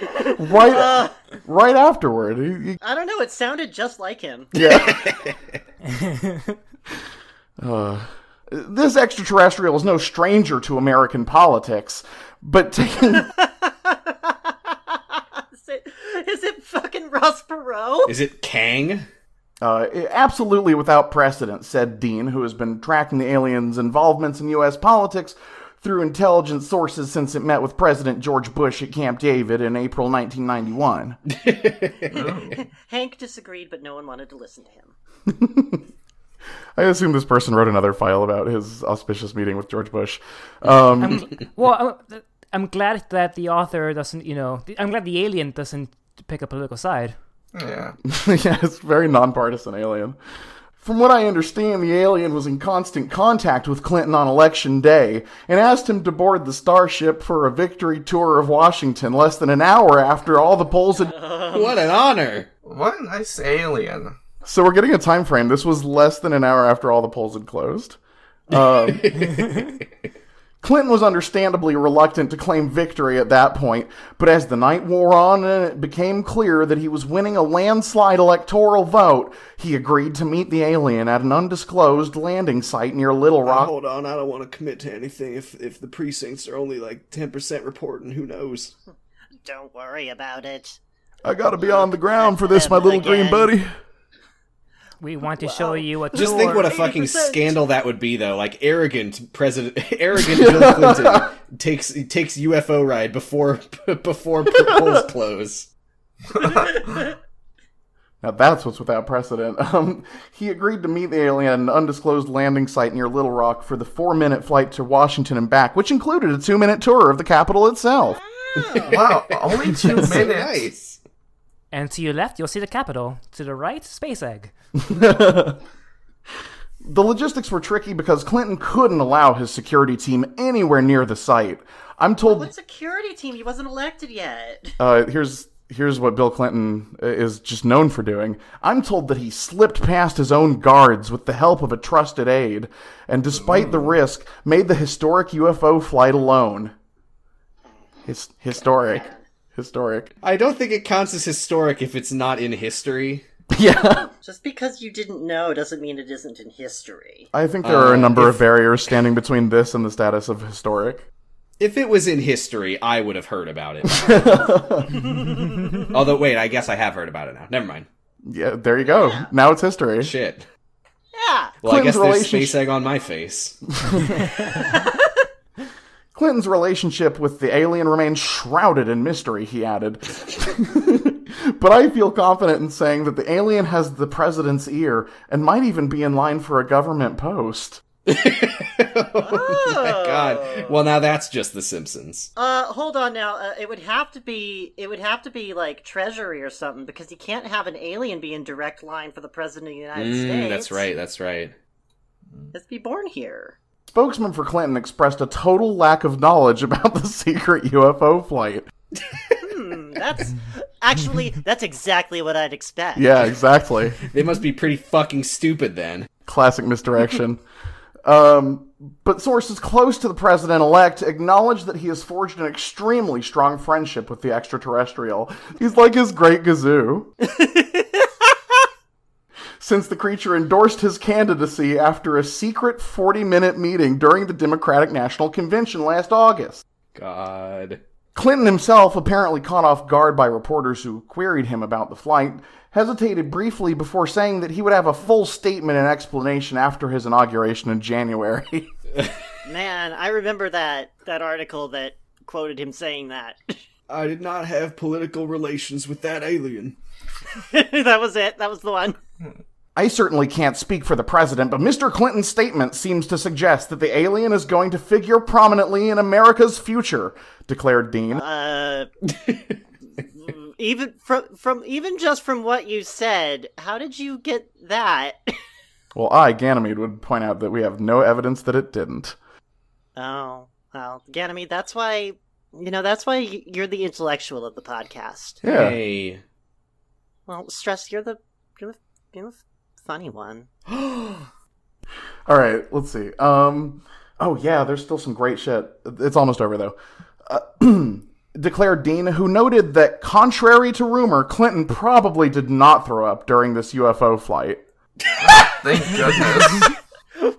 Right, right afterward. He, he- I don't know. It sounded just like him. yeah. Uh, this extraterrestrial is no stranger to American politics, but taking Is it, is it fucking Ross Perot? Is it Kang? Uh, absolutely without precedent, said Dean, who has been tracking the aliens' involvements in U.S. politics through intelligence sources since it met with President George Bush at Camp David in April 1991. Hank disagreed, but no one wanted to listen to him. I assume this person wrote another file about his auspicious meeting with George Bush. Um, well, I'm, I'm glad that the author doesn't, you know, I'm glad the alien doesn't pick a political side. Yeah. yeah, it's very nonpartisan alien. From what I understand, the alien was in constant contact with Clinton on election day and asked him to board the starship for a victory tour of Washington less than an hour after all the polls had. what an honor! What a nice alien. So we're getting a time frame. This was less than an hour after all the polls had closed. Um, Clinton was understandably reluctant to claim victory at that point, but as the night wore on and it became clear that he was winning a landslide electoral vote, he agreed to meet the alien at an undisclosed landing site near Little Rock. Hold on, I don't want to commit to anything if if the precincts are only like ten percent reporting. Who knows? Don't worry about it. I gotta be on the ground for this, my little green buddy. We want to show you a tour. Just think what a fucking 80%. scandal that would be, though. Like arrogant president, arrogant Bill Clinton takes takes UFO ride before before polls close. Now that's what's without precedent. Um, he agreed to meet the alien at an undisclosed landing site near Little Rock for the four-minute flight to Washington and back, which included a two-minute tour of the Capitol itself. wow, only two minutes. So nice. And to your left, you'll see the Capitol. To the right, Space Egg. The logistics were tricky because Clinton couldn't allow his security team anywhere near the site. I'm told. What security team? He wasn't elected yet. Uh, here's here's what Bill Clinton uh, is just known for doing. I'm told that he slipped past his own guards with the help of a trusted aide, and despite the risk, made the historic UFO flight alone. His historic, historic. I don't think it counts as historic if it's not in history. Yeah, Just because you didn't know doesn't mean it isn't in history. I think there are a uh, number of barriers standing between this and the status of historic. If it was in history, I would have heard about it. Although, wait, I guess I have heard about it now. Never mind. Yeah, there you go. Now it's history. Shit. Yeah. Well, I guess there's relationship- space egg on my face. Clinton's relationship with the alien remains shrouded in mystery, he added. but I feel confident in saying that the alien has the president's ear and might even be in line for a government post. oh, My God. Well, now that's just The Simpsons. Uh, hold on now. Uh, it would have to be. It would have to be like Treasury or something because you can't have an alien be in direct line for the president of the United Mm, States. that's right. That's right. Let's be born here. Spokesman for Clinton expressed a total lack of knowledge about the secret UFO flight. Hmm, that's actually that's exactly what I'd expect. Yeah, exactly. They must be pretty fucking stupid then. Classic misdirection. um, but sources close to the president elect acknowledge that he has forged an extremely strong friendship with the extraterrestrial. He's like his great gazoo. Since the creature endorsed his candidacy after a secret 40 minute meeting during the Democratic National Convention last August. God. Clinton himself, apparently caught off guard by reporters who queried him about the flight, hesitated briefly before saying that he would have a full statement and explanation after his inauguration in January. Man, I remember that that article that quoted him saying that. I did not have political relations with that alien. that was it. That was the one. Hmm. I certainly can't speak for the president, but Mr. Clinton's statement seems to suggest that the alien is going to figure prominently in America's future, declared Dean. Uh, even from from even just from what you said, how did you get that? Well, I, Ganymede, would point out that we have no evidence that it didn't. oh, well, Ganymede, that's why you know, that's why you're the intellectual of the podcast. Yeah. Hey. Well, stress, you're the you're the, you're the funny one. All right, let's see. Um, oh yeah, there's still some great shit. It's almost over though. Uh, declared Dean, who noted that contrary to rumor, Clinton probably did not throw up during this UFO flight. Thank goodness.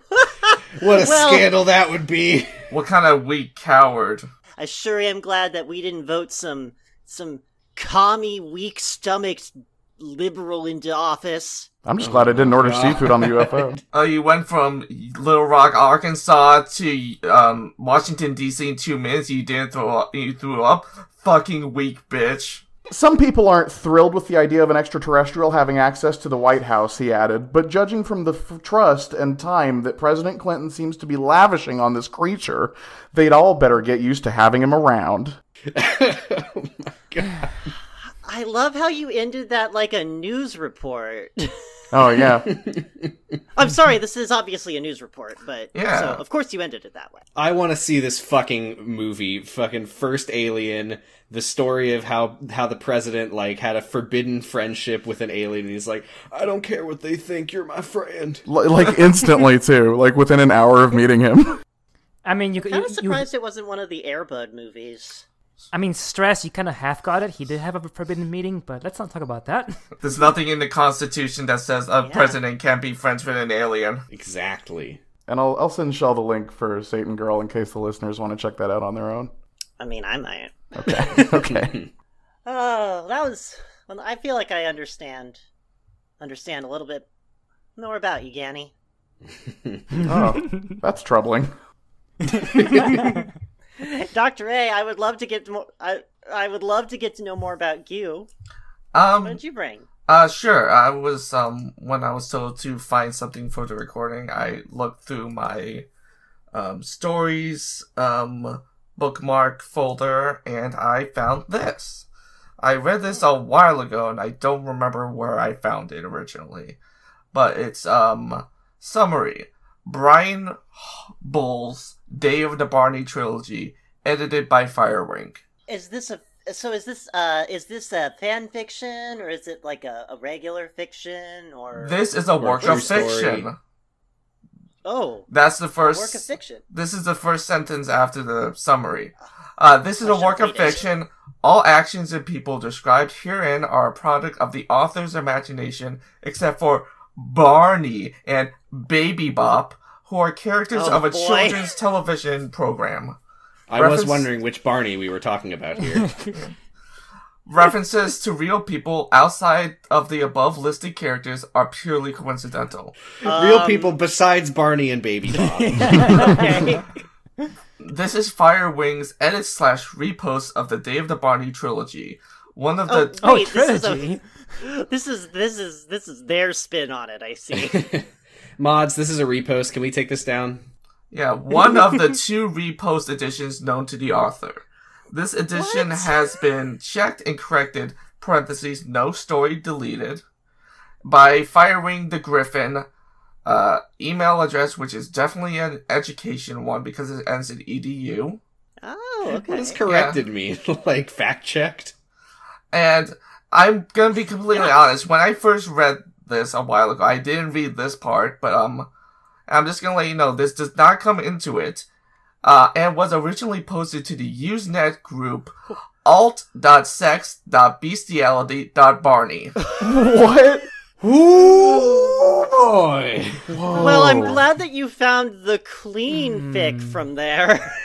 What a Well- scandal that would be. what kind of weak coward? I sure am glad that we didn't vote some some commie, weak stomached liberal into office. I'm just glad I didn't order God. seafood on the UFO. Uh, you went from Little Rock, Arkansas to um, Washington D.C. in two minutes. You didn't throw up. You threw up. Fucking weak bitch. Some people aren't thrilled with the idea of an extraterrestrial having access to the White House, he added, but judging from the f- trust and time that President Clinton seems to be lavishing on this creature, they'd all better get used to having him around. oh my god. I love how you ended that like a news report. Oh, yeah. I'm sorry, this is obviously a news report, but Yeah. so of course you ended it that way. I want to see this fucking movie. Fucking first alien. The story of how how the president like had a forbidden friendship with an alien. And he's like, I don't care what they think. You're my friend. L- like instantly, too, like within an hour of meeting him. I mean, you, you, Kind of you surprised it wasn't one of the Air Bud movies. I mean, stress. You kind of half got it. He did have a forbidden meeting, but let's not talk about that. There's nothing in the Constitution that says a president can't be friends with an alien. Exactly. And I'll, I'll send Shell the link for Satan Girl in case the listeners want to check that out on their own. I mean, I might. Okay. okay. Oh, that was. Well, I feel like I understand. Understand a little bit more about you, Ganny. Oh, that's troubling. Doctor A, I would love to get more. I I would love to get to know more about you. Um, What did you bring? Uh, sure. I was um when I was told to find something for the recording, I looked through my um stories um bookmark folder and I found this. I read this a while ago and I don't remember where I found it originally, but it's um summary. Brian Bull's Day of the Barney trilogy, edited by Firewing. Is this a so? Is this uh? Is this a fan fiction or is it like a, a regular fiction or? This is a work true of story. fiction. oh, That's the first work of fiction. This is the first sentence after the summary. Uh, this is I a work of read it. fiction. All actions and people described herein are a product of the author's imagination, except for Barney and Baby Bop, who are characters Oh, of a boy. children's television program. I was wondering which Barney we were talking about here. References to real people outside of the above listed characters are purely coincidental. Real Um, people besides Barney and Baby Bop. okay. This is Firewing's edit slash repost of the Day of the Barney trilogy. One of Oh, the Oh, wait, this is a- trilogy. This is this is this is their spin on it. I see. Mods, this is a repost. Can we take this down? Yeah, one of the two repost editions known to the author. This edition What? has been checked and corrected, parentheses, no story deleted, by Firewing the Griffin, uh, email address, which is definitely an education one because it ends in edu. oh, What does corrected mean? like fact checked? And I'm gonna be completely honest, when I first read this a while ago, I didn't read this part, but um, I'm just gonna let you know this does not come into it, uh, and was originally posted to the Usenet group alt.sex.bestiality.barney. what? Ooh boy! Well, I'm glad that you found the clean fic from there.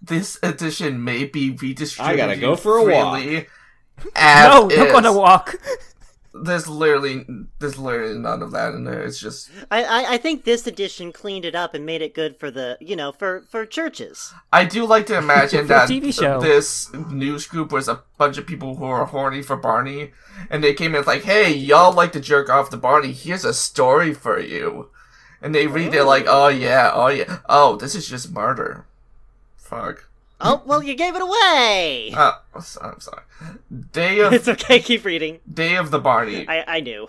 This edition may be redistributed. I gotta go for a walk. freely as No, don't go on a walk. There's literally, there's literally none of that in there. It's just I, I I think this edition cleaned it up and made it good for the you know for for churches. I do like to imagine that TV show. this news group was a bunch of people who are horny for Barney, and they came in like, "Hey, y'all like to jerk off to Barney? Here's a story for you." And they read it like, oh. "Oh yeah, oh yeah, oh this is just murder." Fuck. Oh well, you gave it away. Uh, I'm sorry. Day of It's okay. Keep reading. Day of the Barney. I I knew.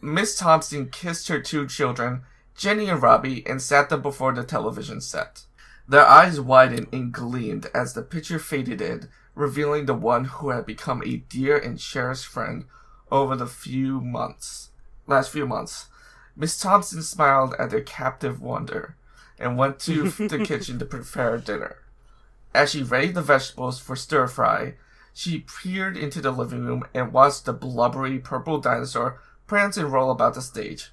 Miss Thompson kissed her two children, Jenny and Robbie, and sat them before the television set. Their eyes widened and gleamed as the picture faded in, revealing the one who had become a dear and cherished friend over the few months, last few months. Miss Thompson smiled at their captive wonder and went to the kitchen to prepare dinner. As she readied the vegetables for stir fry, she peered into the living room and watched the blubbery purple dinosaur prance and roll about the stage.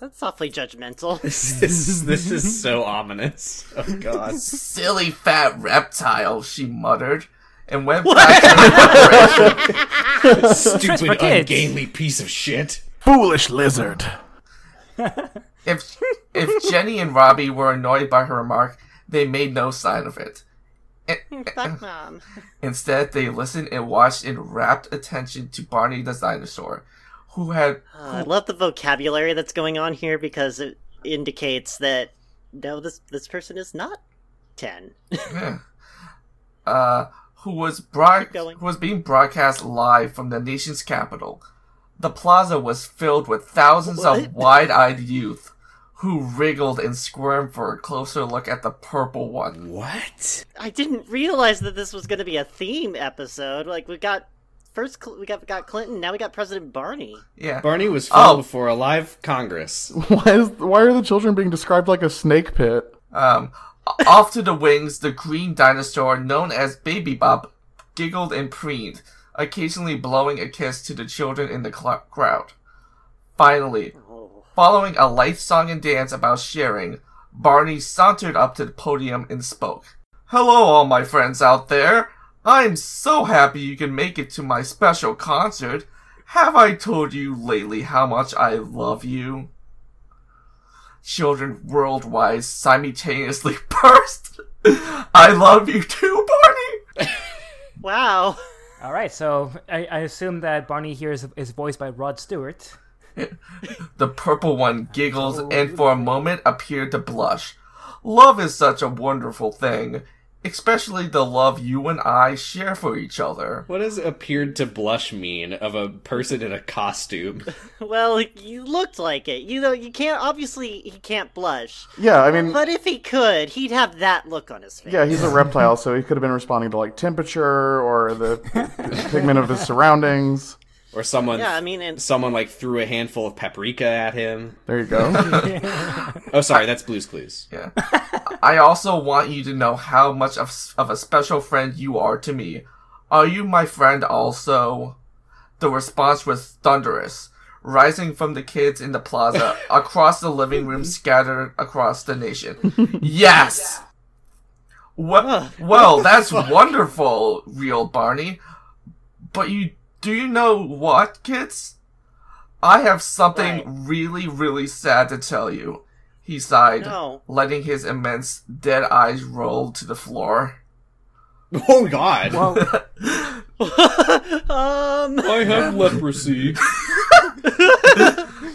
That's awfully judgmental. This is this is so ominous. Oh god. Silly fat reptile, she muttered, and went back to the preparation. Stupid ungainly piece of shit. Foolish lizard. If if Jenny and Robbie were annoyed by her remark, they made no sign of it. Fuck mom. Instead, they listened and watched in rapt attention to Barney the dinosaur, who had Uh, I love the vocabulary that's going on here because it indicates that no, this this person is not ten. uh, who was broad- who was being broadcast live from the nation's capital. The plaza was filled with thousands What? of wide-eyed youth who wriggled and squirmed for a closer look at the purple one. What? I didn't realize that this was going to be a theme episode. Like we got first, Cl- we got got Clinton, now we got President Barney. Yeah. Barney was filmed Oh. before a live Congress. Why is why are the children being described like a snake pit? Um, off to the wings, the green dinosaur known as Baby Bop giggled and preened, occasionally blowing a kiss to the children in the cl- crowd. Finally. Following a light song and dance about sharing, Barney sauntered up to the podium and spoke. Hello, all my friends out there. I'm so happy you can make it to my special concert. Have I told you lately how much I love you? Children worldwide simultaneously burst. I love you too, Barney. Wow. All right, so I, I assume that Barney here is, is voiced by Rod Stewart. The purple one giggles oh, and for a moment appeared to blush. Love is such a wonderful thing, especially the love you and I share for each other. What does appeared to blush mean of a person in a costume? Well, you looked like it. You know, you can't. Obviously, he can't blush. Yeah, I mean, But if he could, he'd have that look on his face. yeah, he's a reptile, so he could have been responding to like temperature or the pigment of his surroundings. Or someone Yeah, I mean, and someone like threw a handful of paprika at him. There you go. Oh, sorry, that's Blue's Clues. Yeah. I also want you to know how much of, of a special friend you are to me. Are you my friend also? The response was thunderous, rising from the kids in the plaza, across the living room, scattered across the nation. Yes! Well, well, that's wonderful, real Barney. But you, do you know what, kids? I have something What? really, really sad to tell you. He sighed, No. letting his immense dead eyes roll to the floor. Oh God! Um, I have leprosy.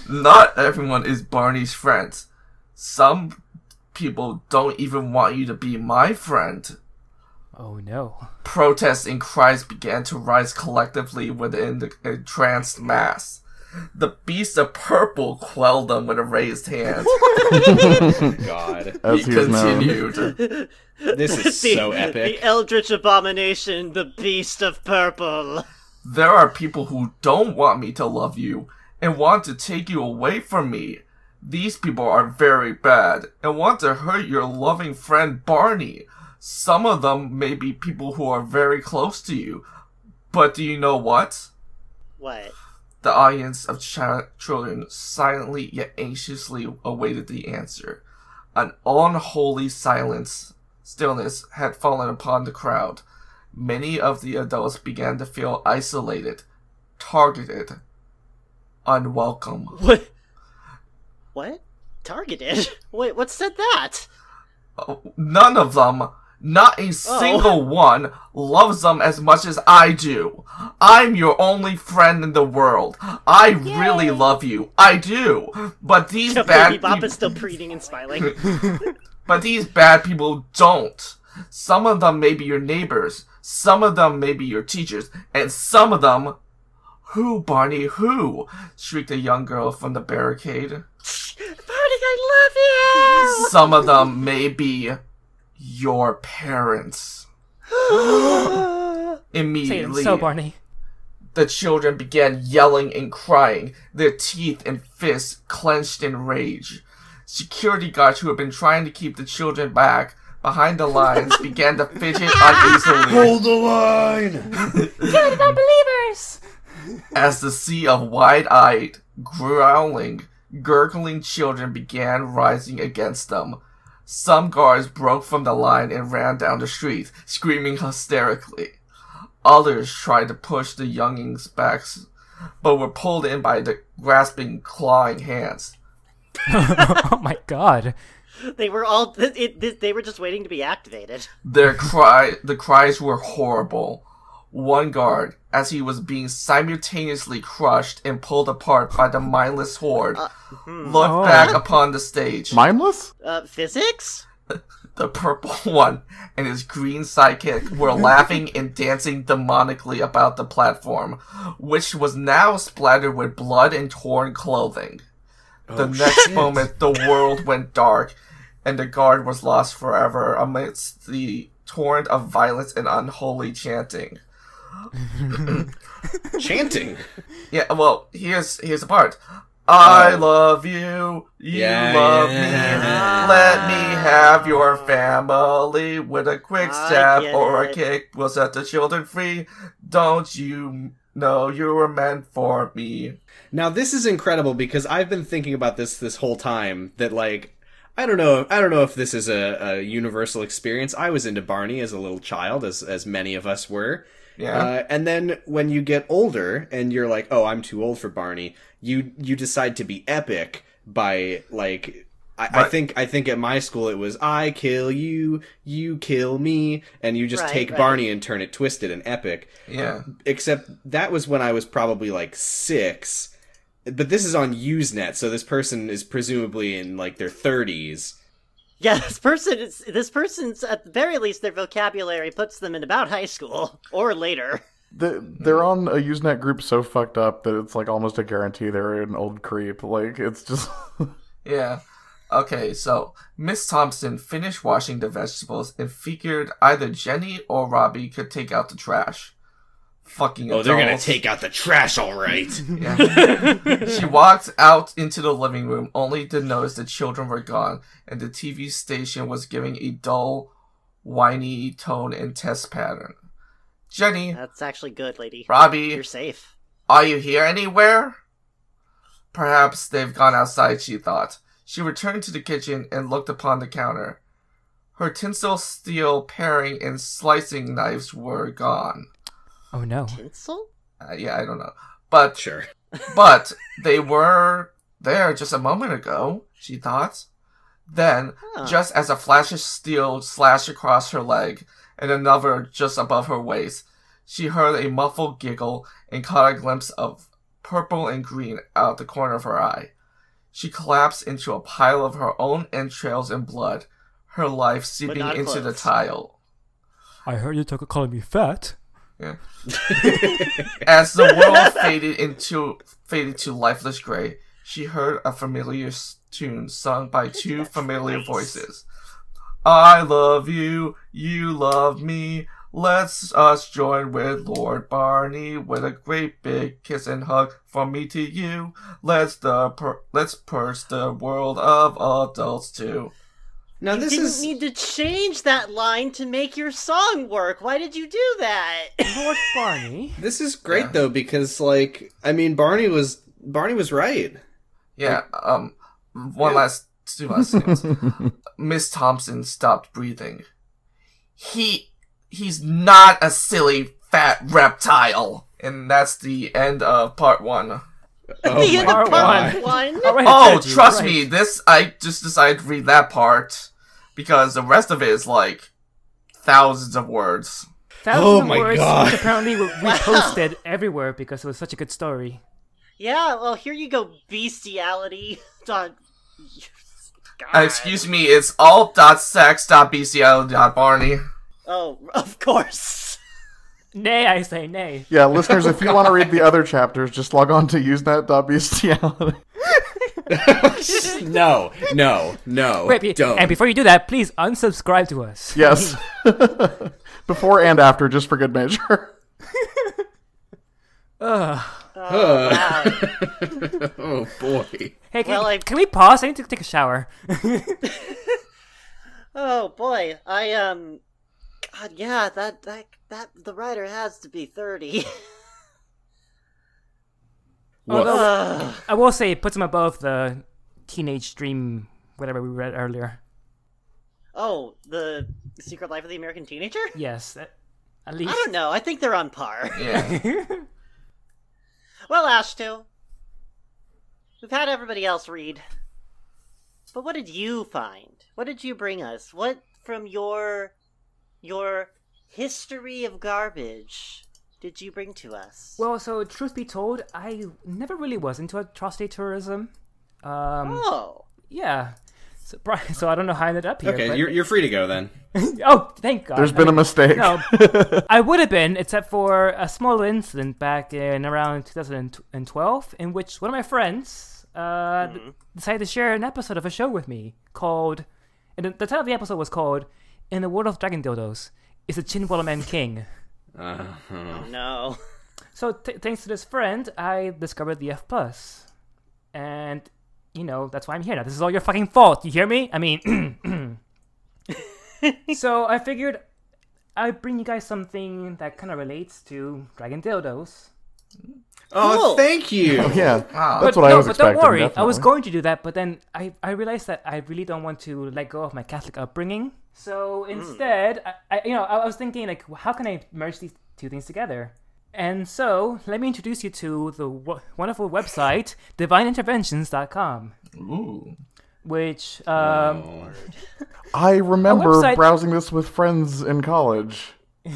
Not everyone is Barney's friends. Some people don't even want you to be my friend. Oh no. Protests and cries began to rise collectively within the entranced mass. The beast of purple quelled them with a raised hand. God, As he he continued. this is the, so epic. The Eldritch Abomination, the Beast of Purple. There are people who don't want me to love you and want to take you away from me. These people are very bad and want to hurt your loving friend Barney. Some of them may be people who are very close to you. But do you know what? What? The audience of chi- children silently yet anxiously awaited the answer. An unholy silence, stillness had fallen upon the crowd. Many of the adults began to feel isolated, targeted, unwelcome. What? What? Targeted? Wait, what said that? Oh, None of them, not a oh. single one, loves them as much as I do. I'm your only friend in the world. I really love you. I do. But these The bad baby bop is still preening and smiling. But these bad people don't. Some of them may be your neighbors, some of them may be your teachers, and some of them. Who, Barney, who? shrieked a young girl from the barricade. Barney, I love you! Some of them may be your parents. Say it Immediately, so, Barney. the children began yelling and crying, their teeth and fists clenched in rage. Security guards who had been trying to keep the children back behind the lines began to fidget uneasily Hold the line. Unbelievers! as the sea of wide-eyed, growling, gurgling children began rising against them. Some guards broke from the line and ran down the street, screaming hysterically. Others tried to push the youngings back, but were pulled in by the grasping, clawing hands. oh my god. They were all. It, it, they were just waiting to be activated. Their cry, the cries were horrible. One guard, as he was being simultaneously crushed and pulled apart by the mindless horde, looked Oh. back upon the stage. Mindless? Uh, physics? the purple one and his green sidekick were laughing and dancing demonically about the platform, which was now splattered with blood and torn clothing. The next moment, the world went dark, and the guard was lost forever amidst the torrent of violence and unholy chanting. Chanting. Yeah, well, here's here's the part. I Oh. love you, you Yeah, love yeah. me. Let me have your family with a quick I stab get or a it. kick will set the children free. Don't you know you were meant for me? Now this is incredible because I've been thinking about this this whole time that like I don't know. I don't know if this is a, a universal experience. I was into Barney as a little child, as as many of us were. Yeah. Uh, and then when you get older and you're like, oh, I'm too old for Barney, you you decide to be epic by like. I, I think I think at my school it was I kill you, you kill me, and you just Right, take right. Barney and turn it twisted and epic. yeah. Except that was when I was probably like six, but this is on Usenet, so this person is presumably in like their thirties. Yeah, this person is this person's at the very least their vocabulary puts them in about high school or later. The, they're on a Usenet group so fucked up that it's like almost a guarantee they're an old creep. Like it's just Yeah. Okay, so Miss Thompson finished washing the vegetables and figured either Jenny or Robbie could take out the trash. Fucking Oh, they're gonna take out the trash, all right. Yeah. she walked out into the living room only to notice the children were gone and the TV station was giving a dull, whiny tone and test pattern. Jenny, That's actually good, lady. Robbie, You're safe. are you here anywhere? Perhaps they've gone outside, she thought. She returned to the kitchen and looked upon the counter. Her tinsel steel paring and slicing knives were gone. Oh no. Tinsel? Uh, yeah, I don't know. But Sure. but they were there just a moment ago, she thought. Then, Huh. just as a flash of steel slashed across her leg and another just above her waist, she heard a muffled giggle and caught a glimpse of purple and green out the corner of her eye. She collapsed into a pile of her own entrails and blood, her life seeping not into the tile. I heard you took a calling me fat. Yeah. As the world faded into faded to lifeless gray, she heard a familiar tune sung by two familiar nice. voices. I love you, you love me. Let's us join with Lord Barney with a great big kiss and hug from me to you. Let's the per- let's purge the world of adults too. Now You this didn't is need to change that line to make your song work. Why did you do that? Lord Barney. this is great Yeah. though because like I mean Barney was Barney was right. Yeah, um, one Yeah. last, two last things. Miss Thompson stopped breathing. He, he's not a silly fat reptile. And that's the end of part one. Oh the end of part God. one. All right, Oh, trust right. me, this, I just decided to read that part because the rest of it is like thousands of words. Thousands Oh of my words God. which apparently were Wow. reposted everywhere because it was such a good story. Yeah, well, here you go, bestiality. Dot. Uh, excuse me, it's all.sex.bcl.barney. Oh, of course. Nay, I say nay. yeah, listeners. If you want to read the other chapters, just log on to usenet.bestiality. no, no, no. Wait, don't. and before you do that, please unsubscribe to us. Yes, before and after, just for good measure. Ugh. Oh, wow. oh boy. Hey, can, Well, I- can we pause? I need to take a shower. oh boy, I um, God, yeah, that that that the writer has to be thirty. Woof. Ugh. I will say it puts him above the teenage dream, whatever we read earlier. oh, the Secret Life of the American Teenager. Yes, at, at I don't know. I think they're on par. Yeah. Well, Ashtu, we've had everybody else read, but what did you find? What did you bring us? What from your your history of garbage did you bring to us? Well, so truth be told, I never really was into atrocity tourism. Um, oh, yeah. So, Brian- so I don't know how I ended up here. Okay, but- you're you're free to go then. oh, thank God. There's I been a mean, mistake. No, I would have been, except for a small incident back in around 2012, in which one of my friends uh, d- decided to share an episode of a show with me called. And the, the title of the episode was called "In the World of Dragon Dildos." Is a Chinwalla Man king? Uh, oh no. So th- thanks to this friend, I discovered the F plus, and you know that's why I'm here now. This is all your fucking fault. You hear me? I mean, so I figured I'd bring you guys something that kind of relates to Dragon Dildos. Oh, Cool. thank you. Oh, Yeah, Wow. that's but what no, I was but expecting. don't worry. I was going to do that, but then I, I realized that I really don't want to let go of my Catholic upbringing. So instead, I, I you know I was thinking like, how can I merge these two things together? And so let me introduce you to the w- wonderful website divineinterventions.com, Ooh. which um, Oh. I remember website- browsing this with friends in college.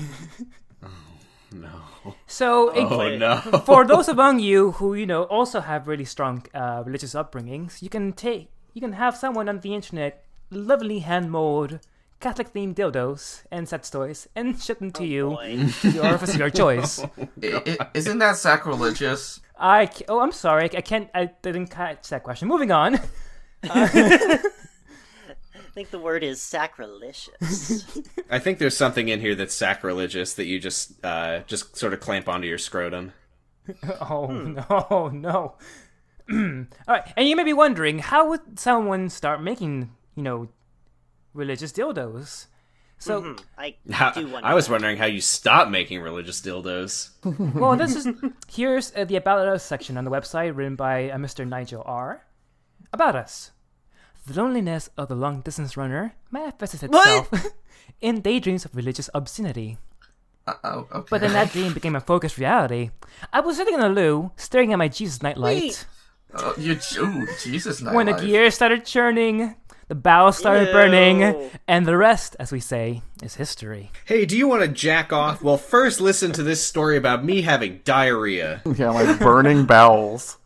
No. so it- Oh no. for those among you who you know also have really strong uh, religious upbringings, you can take you can have someone on the internet lovely hand mold Catholic themed dildos and sex toys and ship them to you Boy. to the orifice of your choice. I- I- isn't that sacrilegious? I oh I'm sorry I can't I didn't catch that question. Moving on. I think the word is sacrilegious. I think there's something in here that's sacrilegious that you just uh just sort of clamp onto your scrotum. Oh no no. All right, and you may be wondering how would someone start making you know religious dildos? So Hmm, I do wonder. I was wondering how you stop making religious dildos. Well, this is here's uh, the about us section on the website written by uh, Mr. Nigel R. About us. The loneliness of the long distance runner manifests itself in daydreams of religious obscenity. Uh, oh, okay. But then that dream became a focused reality. I was sitting in the loo, staring at my Jesus nightlight, Wait. Oh, you, ooh, Jesus, nightlife. when the gears started churning, the bows started Ew. burning, and the rest, as we say, is history. Hey, do you want to jack off? Well, first listen to this story about me having diarrhea. Yeah, my burning bowels.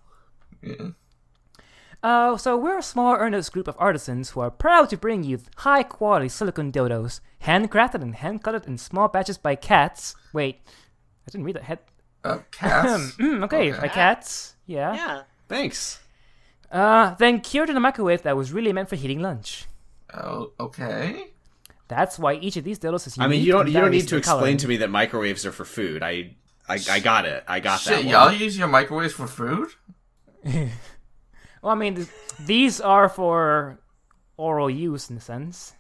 Uh, so we're a small, earnest group of artisans who are proud to bring you high-quality silicone dodos, handcrafted and hand-cutted in small batches by cats. Wait, I didn't read that. Head. Uh, cats. Mm, okay, Okay. by cats. Yeah. Yeah. Thanks. Uh, then cured in a microwave that was really meant for heating lunch. oh, okay. That's why each of these dildos is unique. I mean, you don't you don't need to in color. explain to me that microwaves are for food. I I, I got it. I got Shit, that y'all use your microwaves for food? Well, I mean, th- these are for oral use in a sense.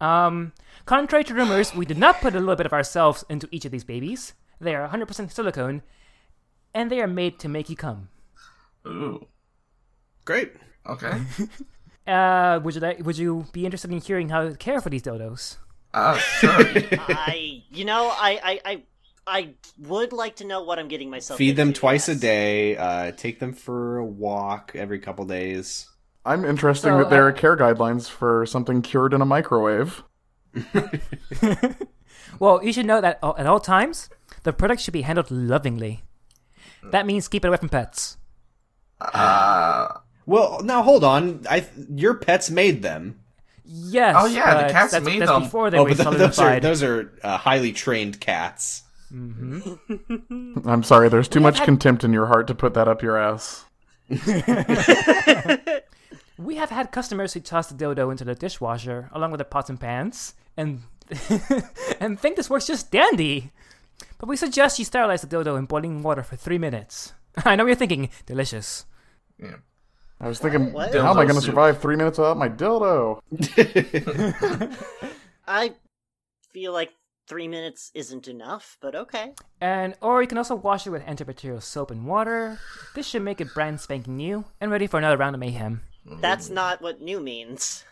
Um, contrary to rumors, we did not put a little bit of ourselves into each of these babies. They are 100% silicone, and they are made to make you come. Ooh. Great. Okay. Uh, would you like, would you be interested in hearing how to care for these dodos? Uh, sure. I, you know, I, I, I, I would like to know what I'm getting myself. Feed them into, twice a day. Uh, take them for a walk every couple days. I'm interested So, that there uh, are care guidelines for something cured in a microwave. Well, you should know that at all times, the product should be handled lovingly. That means keep it away from pets. Uh, Well, now hold on. I your pets made them. Yes. Oh, yeah, the cats that's, made that's them. before they oh, were but those are those are uh, highly trained cats. I'm sorry, there's too much had- contempt in your heart to put that up your ass. We have had customers who toss the dildo into the dishwasher along with the pots and pans, and and think this works just dandy. But we suggest you sterilize the dildo in boiling water for three minutes. I know what you're thinking, delicious. yeah. I was thinking, What? how am I going to survive three minutes without my dildo? I feel like three minutes isn't enough, but okay. And or you can also wash it with antibacterial soap and water. This should make it brand spanking new and ready for another round of mayhem. That's not what new means.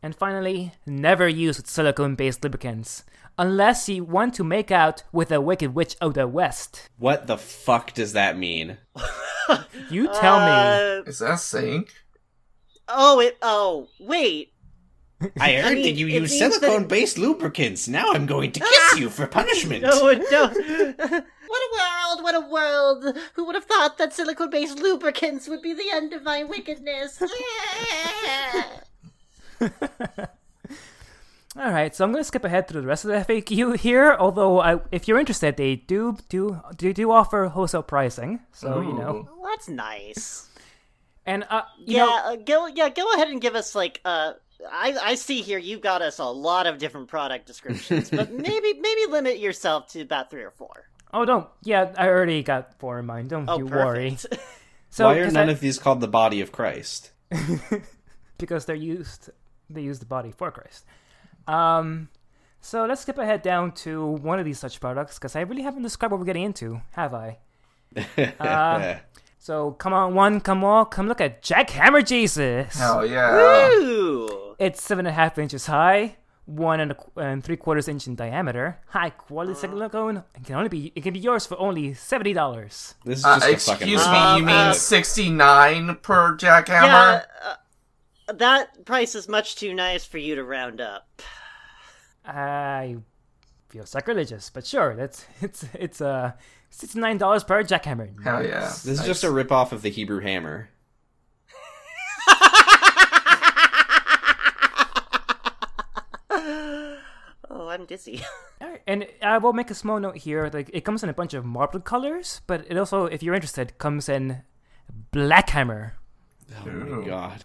And finally, never use with silicone-based lubricants unless you want to make out with a wicked witch of the west. What the fuck does that mean? You tell me. Uh, Is that sync? oh, it. Oh, wait. I heard mean, that you use silicone-based lubricants. Now I'm going to kiss you for punishment. No, no. what a world! What a world! Who would have thought that silicone-based lubricants would be the end of my wickedness? All right, so I'm going to skip ahead through the rest of the FAQ here. Although, I, if you're interested, they do do do, do offer wholesale pricing. So you know, well, that's nice. and uh, you yeah, know, uh, go yeah, go ahead and give us like uh I I see here you got us a lot of different product descriptions, but maybe maybe limit yourself to about three or four. oh, don't. Yeah, I already got four in mind. Don't Oh, you worry. So, Why are 'cause none I- of these called the body of Christ? because they're used they use the body for Christ. Um so let's skip ahead down to one of these such products because I really haven't described what we're getting into, have I? Uh, So come on, one, come all, come look at Jackhammer Jesus. Hell yeah. Ooh. It's seven and a half inches high, one and, a, and three quarters inch in diameter, high quality silicone, and can only be it can be yours for only seventy dollars. this is Uh, just a fucking. excuse me, Um, you mean uh, 69 per jackhammer? Yeah, uh, that price is much too nice for you to round up. I feel sacrilegious, but sure, that's it's it's uh sixty nine dollars per jackhammer. Hell yeah. This is just a rip off of the Hebrew Hammer. Oh, I'm dizzy. Alright, And I will make a small note here. Like it comes in a bunch of marble colors, but it also, if you're interested, comes in black hammer Oh my god.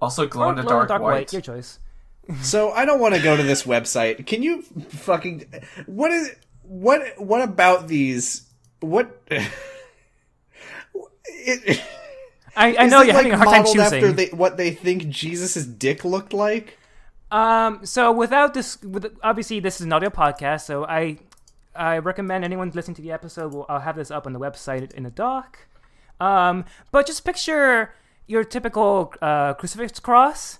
Also glow or in the dark, white. Your choice. So I don't want to go to this website. Can you fucking what is what what about these what it, I, I know it, you're having like, a hard time modeled choosing. after they, what they think Jesus' dick looked like. Um, so without this, with, obviously this is an audio podcast, so I, I recommend anyone listening to the episode. Will I'll have this up on the website in the doc. Um, but just picture your typical uh, crucifix cross,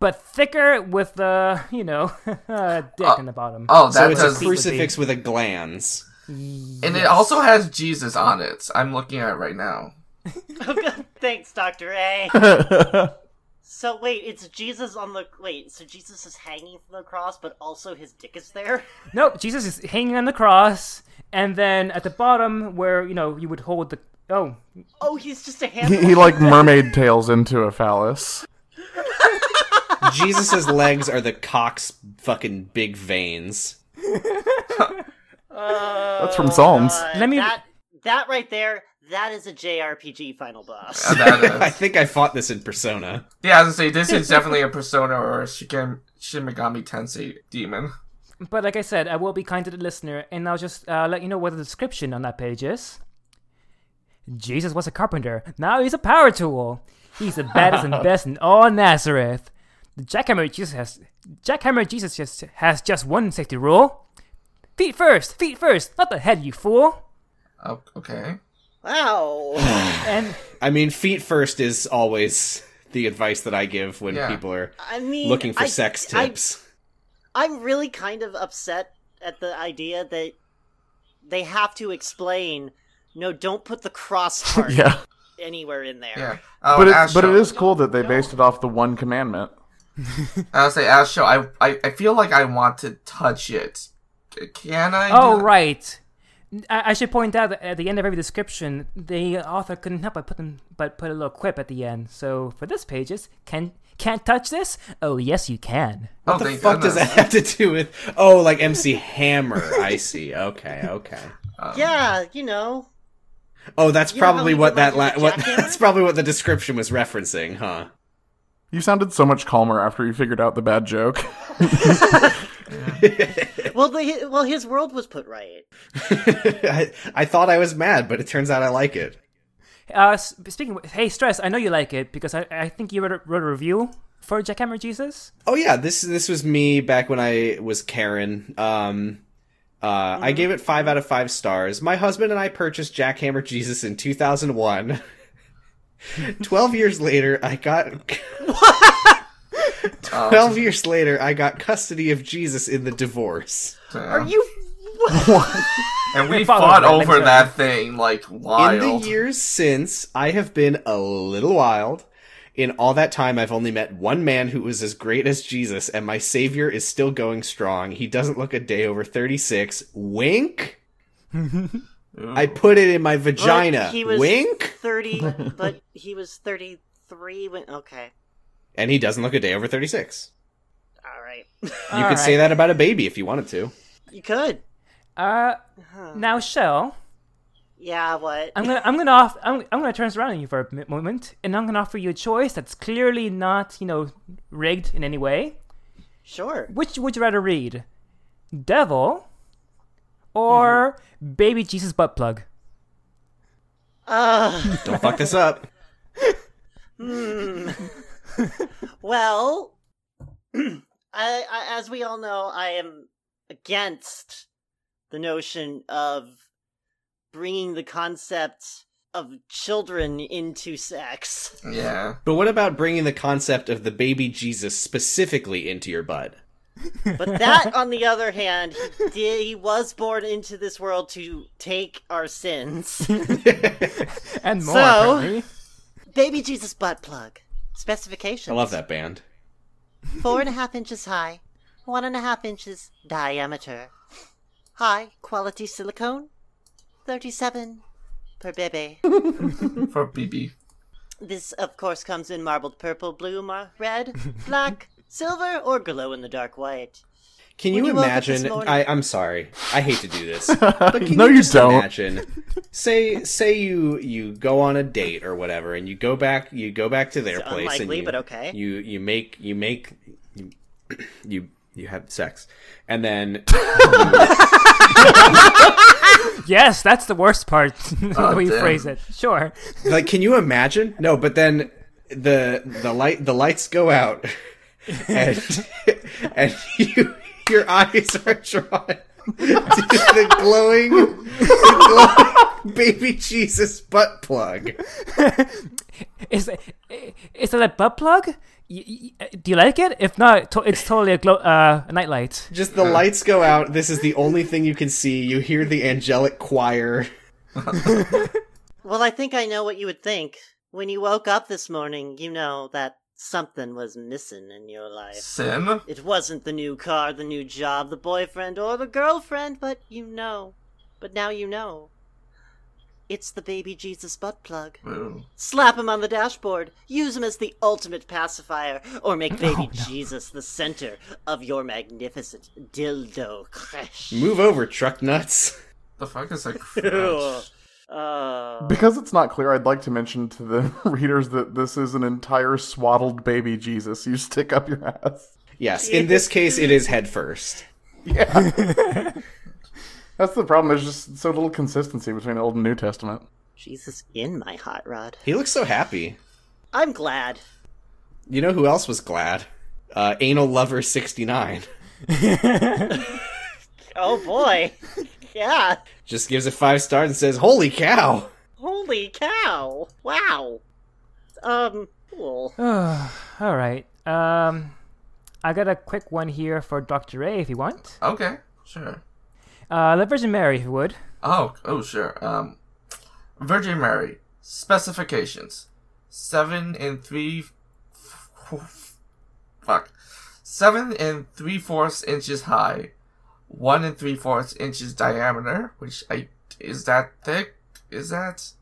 but thicker with the you know dick in the bottom. Oh, So that it's a crucifix with a glans. and it also has Jesus on it. I'm looking at it right now. Oh, good. Thanks, Doctor A. So wait, it's Jesus on the wait. So Jesus is hanging from the cross, but also his dick is there. Nope, Jesus is hanging on the cross, and then at the bottom where you know you would hold the oh Oh, he's just a he, hand. he like mermaid tails into a phallus. Jesus's legs are the cock's fucking big veins. That's from Psalms. Let me- That that right there. That is a JRPG final boss. Uh, that is. I think I fought this in Persona. Yeah, I was gonna say this is definitely a Persona or a Shiken, Shin Megami Tensei demon. But like I said, I will be kind to the listener, and I'll just uh, let you know what the description on that page is. Jesus was a carpenter. Now he's a power tool. He's the baddest and best in all Nazareth. The jackhammer Jesus has jackhammer Jesus just has just one safety rule: feet first, feet first, not the head, you fool. Oh, okay. Wow. And I mean, feet first is always the advice that I give when Yeah. people are I mean, looking for I- sex I- tips. I'm really kind of upset at the idea that they have to explain. No, don't put the cross part Yeah, anywhere in there. Yeah. Oh, but it, but it Show. is cool that they based it off the one commandment. I'll say Ash Show. I, I I feel like I want to touch it. Can I? oh right, I, I should point out that at the end of every description, the author couldn't help but put them, but put a little quip at the end. So for this pages, can can't touch this? Oh yes, you can. Oh, What the thank fuck does that have to do with? Oh, like MC Hammer. I see. Okay, okay. Yeah, you know. Oh, that's You probably what that la- what that's probably what the description was referencing, huh? You sounded so much calmer after you figured out the bad joke. Well, the, well, his world was put right. I, I thought I was mad, but it turns out I like it. Uh, speaking, of, hey stress, I know you like it because I, I think you wrote a, wrote a review for Jackhammer Jesus. Oh yeah, this this was me back when I was Karen. Um, uh, I gave it five out of five stars. My husband and I purchased Jackhammer Jesus in 2001. Twelve years later, I got. Twelve years later, I got custody of Jesus in the divorce. Are you? And we fought that, let me over that thing like wild. In the years since, I have been a little wild. In all that time, I've only met one man who was as great as Jesus, and my savior is still going strong. He doesn't look a day over 36. Wink? I put it in my vagina. But he was Wink? thirty, but he was thirty-three when. Okay, And he doesn't look a day over 36. all right. You All could say that about a baby if you wanted to. you could. Uh, now Shell, Yeah. What? I'm gonna I'm gonna off I'm, I'm gonna turn this around on you for a moment, and I'm gonna offer you a choice that's clearly not you know rigged in any way. Sure. Which would you rather read, Devil, or Baby Jesus butt plug? Uh. Don't fuck this up. hmm. Well, I, I, as we all know, I am against the notion of bringing the concept of children into sex. Yeah. But what about bringing the concept of the baby Jesus specifically into your butt? But that, on the other hand, he, did, he was born into this world to take our sins. and more. So- apparently. Baby Jesus butt plug. Specifications. I love that band. Four and a half inches high, one and a half inches diameter. High quality silicone, 37 per baby. For BB. This, of course, comes in marbled purple, blue, mar- red, black, silver, or glow in the dark white. Can you you woke up this imagine? morning- I, I'm sorry. I hate to do this. But can No, you, you don't. Imagine, say, say you you go on a date or whatever, and you go back, you go back to their It's place, and unlikely, you, but okay. You you make you make you you, you have sex, and then Yes, that's the worst part. the Oh, way you damn. phrase it. Sure. like, can you imagine? No, but then the the light the lights go out, and and you your eyes are drawn to the glowing, the glowing baby Jesus butt plug. Is is that a butt plug? Y- y- do you like it? If not, to- it's totally a glow uh, a nightlight. Just the lights go out. This is the only thing you can see. You hear the angelic choir. Well, I think I know what you would think. When you woke up this morning, you know that something was missing in your life. Sim? It wasn't the new car, the new job, the boyfriend, or the girlfriend, but you know. But now you know. It's the baby Jesus butt plug. Ooh. Slap him on the dashboard. Use him as the ultimate pacifier, or make baby Jesus the center of your magnificent dildo crash. Move over, truck nuts. The fuck is a Ew. Crutch? Uh, Because it's not clear, I'd like to mention to the readers that this is an entire swaddled baby Jesus you stick up your ass. Yes, in this case, it is head first. Yeah. That's the problem. There's just so little consistency between Old and New Testament. Jesus in my hot rod. He looks so happy. I'm glad. You know who else was glad? Uh, Anal Lover 69. Oh boy. yeah. Just gives it five stars and says, Holy cow! Holy cow. Wow. Um, cool. All right. Um, I got a quick one here for Doctor A if you want. Okay, sure. Uh, the Virgin Mary, if you would. Oh, oh, sure. Um, Virgin Mary specifications: seven and three. Fuck, seven and three fourths inches high, one and three fourths inches diameter. Which I is that thick? Is that?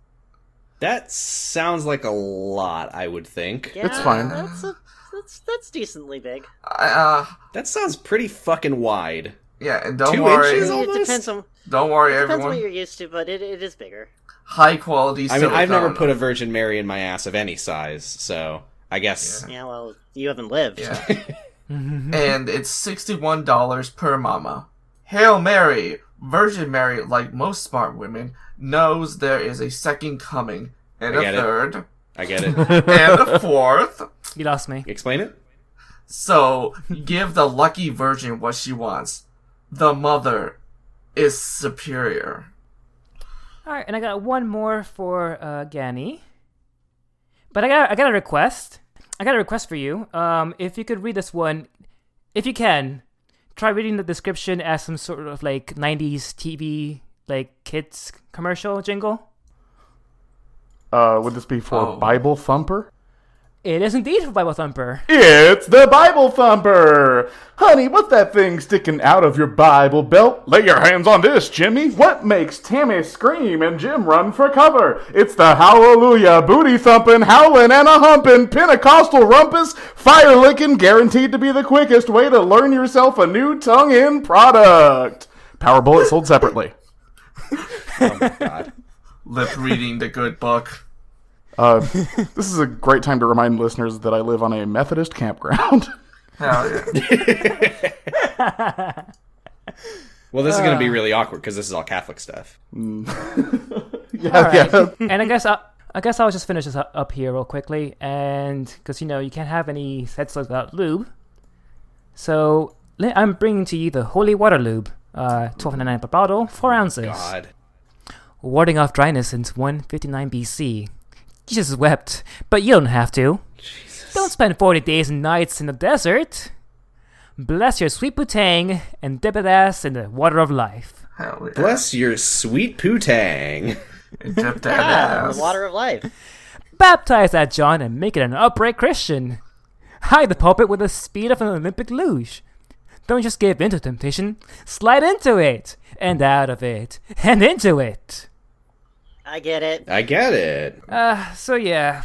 That sounds like a lot, I would think. Yeah, It's fine. That's a, that's that's decently big. I, uh, That sounds pretty fucking wide. yeah, and don't Two worry, inches? It depends on don't worry, depends everyone. Depends what you're used to, but it, it is bigger. High quality. I mean, I've never put a Virgin Mary in my ass of any size, so I guess. Yeah, well, you haven't lived. Yeah. and it's sixty-one dollars per mama. Hail Mary, Virgin Mary, like most smart women, knows there is a second coming, and I a get it. third, I get it. and a fourth. You lost me. Explain it? So give the lucky virgin what she wants. The mother is superior. All right, and I got one more for uh, Ganny. But I got I got a request. I got a request for you. Um, if you could read this one, if you can, try reading the description as some sort of like '90s TV like kids commercial jingle. Uh, would this be for Oh. Bible Thumper? It is indeed for Bible Thumper. It's the Bible Thumper! Honey, what's that thing sticking out of your Bible belt? Lay your hands on this, Jimmy. What makes Tammy scream and Jim run for cover? It's the hallelujah, booty thumping, howling, and a humping, Pentecostal rumpus, fire licking, guaranteed to be the quickest way to learn yourself a new tongue in product. Power Bullet sold separately. Oh my god. Lip reading the good book. Uh, this is a great time to remind listeners that I live on a Methodist campground. Hell yeah. Well, this is going to be really awkward because this is all Catholic stuff. yeah, All right. yeah. and I guess I, I guess I'll just finish this up, up here real quickly, and because you know you can't have any sets without lube, so I'm bringing to you the Holy Water Lube, uh, twelve ninety nine per bottle, four ounces. God. warding off dryness since 159 BC. Jesus wept, but you don't have to. Don't spend 40 days and nights in the desert. Bless your sweet putang and dip it ass in the water of life. Hell yeah. Bless your sweet pootang. Dip that Yeah, ass. the water of life. Baptize that John and make it an upright Christian. Hide the pulpit with the speed of an Olympic luge. Don't just give in to temptation, slide into it, and out of it, and into it. I get it. I get it. Uh, so yeah,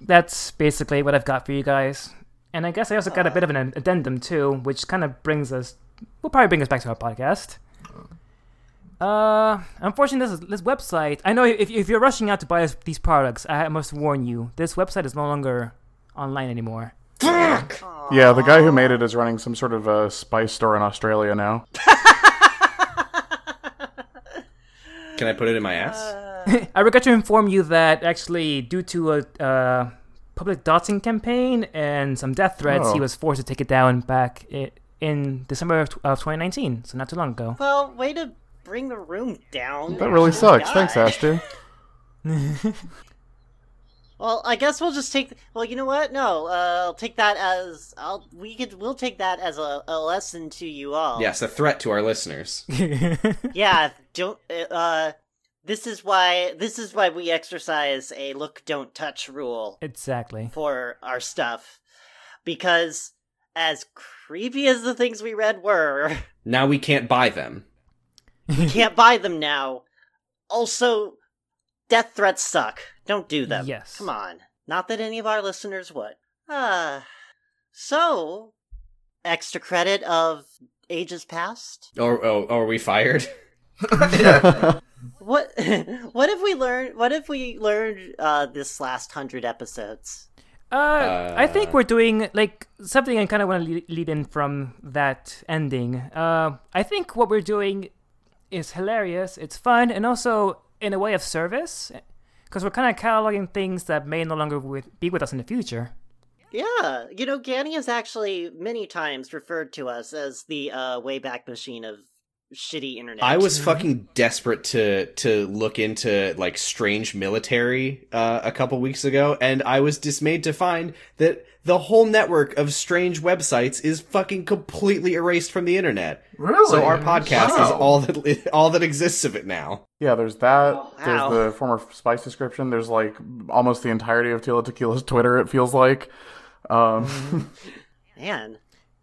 that's basically what I've got for you guys. And I guess I also got a bit of an addendum too, which kind of brings us, will probably bring us back to our podcast. Uh, unfortunately, this this website. I know if if you're rushing out to buy these products, I must warn you, this website is no longer online anymore. Yeah, the guy who made it is running some sort of a spice store in Australia now. Can I put it in my ass? I regret to inform you that actually, due to a uh, public doxing campaign and some death threats, he Oh. was forced to take it down back in December of, tw- of 2019, so not too long ago. Well, way to bring the room down. That really sucks. God. Thanks, Astu. Well, I guess we'll just take. Well, you know what? No, uh, I'll take that as. I'll. We could. We'll take that as a, a lesson to you all. Yes, a threat to our listeners. Yeah. Don't. Uh. This is why. This is why we exercise a look, don't touch rule exactly. for our stuff, because as creepy as the things we read were, Now we can't buy them. we can't buy them now. Also, death threats suck. Don't do them. Yes. Come on. Not that any of our listeners would. Ah. so, extra credit of ages past. Or, oh, oh, are we fired? yeah. What? what have we learned? What have we learned uh, this last hundred episodes? Uh, I think Uh, we're doing like something I kind of want to lead, lead in from that ending. Uh, I think what we're doing is hilarious. It's fun, and also in a way of service, because we're kind of cataloging things that may no longer with, be with us in the future. Yeah, you know, Ganny has actually many times referred to us as the uh, Wayback Machine of shitty internet. I was fucking desperate to to look into like strange military uh, a couple weeks ago, and I was dismayed to find that the whole network of strange websites is fucking completely erased from the internet. Really? So our podcast is all that all that exists of it now. Yeah, there's that. wow. There's the former spice description. There's like almost the entirety of Tila Tequila's Twitter. It feels like. Um, Man.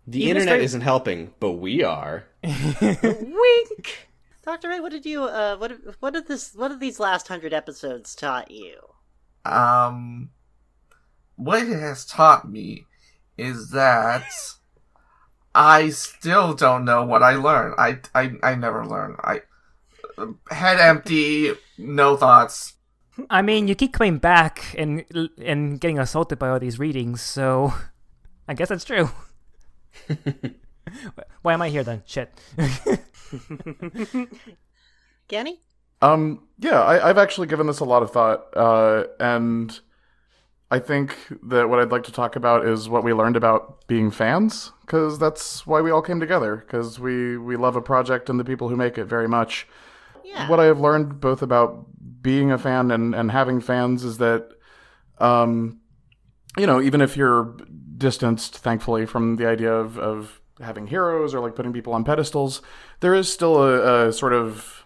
The Even internet straight- isn't helping, but we are. Wink. Doctor A, what did you? Uh, what? What did this? What have these last hundred episodes taught you? Um, what it has taught me is that I still don't know what I learned. I, I, I never learn. I head empty, no thoughts. I mean, you keep coming back and and getting assaulted by all these readings, so I guess that's true. Why am I here then? Shit. Ganny? um, yeah, I, I've actually given this a lot of thought, uh, and I think that what I'd like to talk about is what we learned about being fans, because that's why we all came together. Because we we love a project and the people who make it very much. Yeah. what I have learned both about being a fan and, and having fans is that, um, you know, even if you're distanced, thankfully, from the idea of, of having heroes or like putting people on pedestals, there is still a, a sort of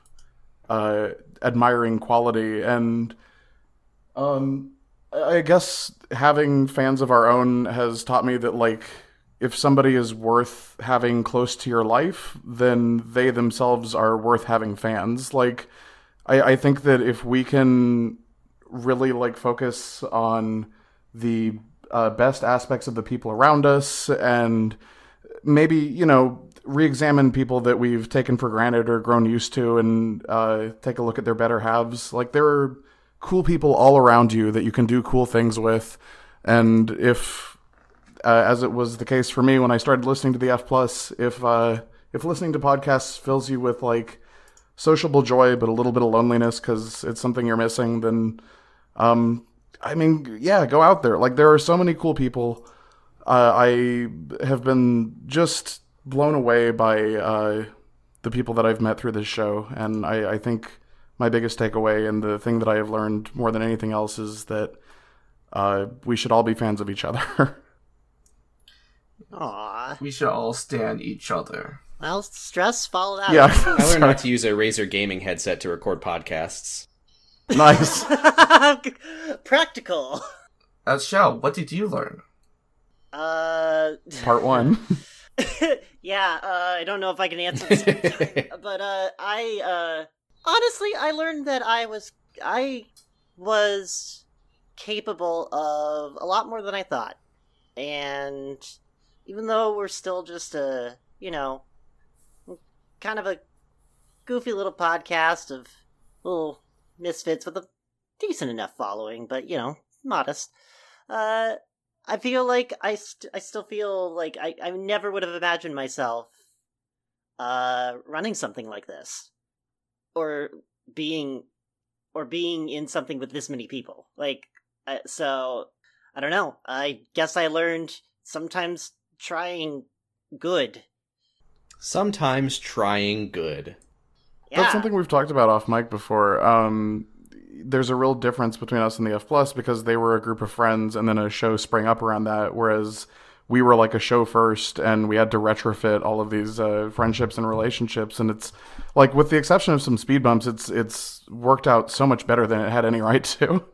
uh, admiring quality. And um, I guess having fans of our own has taught me that, like, if somebody is worth having close to your life, then they themselves are worth having fans. Like, I, I think that if we can really like focus on the uh, best aspects of the people around us and maybe you know re-examine people that we've taken for granted or grown used to and uh, take a look at their better halves like there are cool people all around you that you can do cool things with and if uh, as it was the case for me when I started listening to the F plus. If uh, if listening to podcasts fills you with like sociable joy, but a little bit of loneliness because it's something you're missing, then um, I mean, yeah, go out there. Like there are so many cool people. Uh, I have been just blown away by uh, the people that I've met through this show, and I, I think my biggest takeaway, and the thing that I have learned more than anything else is that uh, we should all be fans of each other. Aw. We should all stand each other. Well, stress followed out. yeah, I learned not to use a Razer gaming headset to record podcasts. nice. Practical. Uh, Shell, what did you learn? Uh, Part one. yeah. Uh, I don't know if I can answer this, but uh, I uh, honestly, I learned that I was I was capable of a lot more than I thought, and even though we're still just a you know kind of a goofy little podcast of little misfits with a decent enough following, but you know modest. Uh, I feel like I, st- I still feel like I, I never would have imagined myself uh, running something like this, or being, or being in something with this many people. Like, uh, so I don't know. I guess I learned sometimes trying good. Sometimes trying good. Yeah. That's something we've talked about off mic before. Um, there's a real difference between us and the F Plus because they were a group of friends, and then a show sprang up around that. Whereas we were like a show first, and we had to retrofit all of these uh, friendships and relationships. And it's like, with the exception of some speed bumps, it's it's worked out so much better than it had any right to.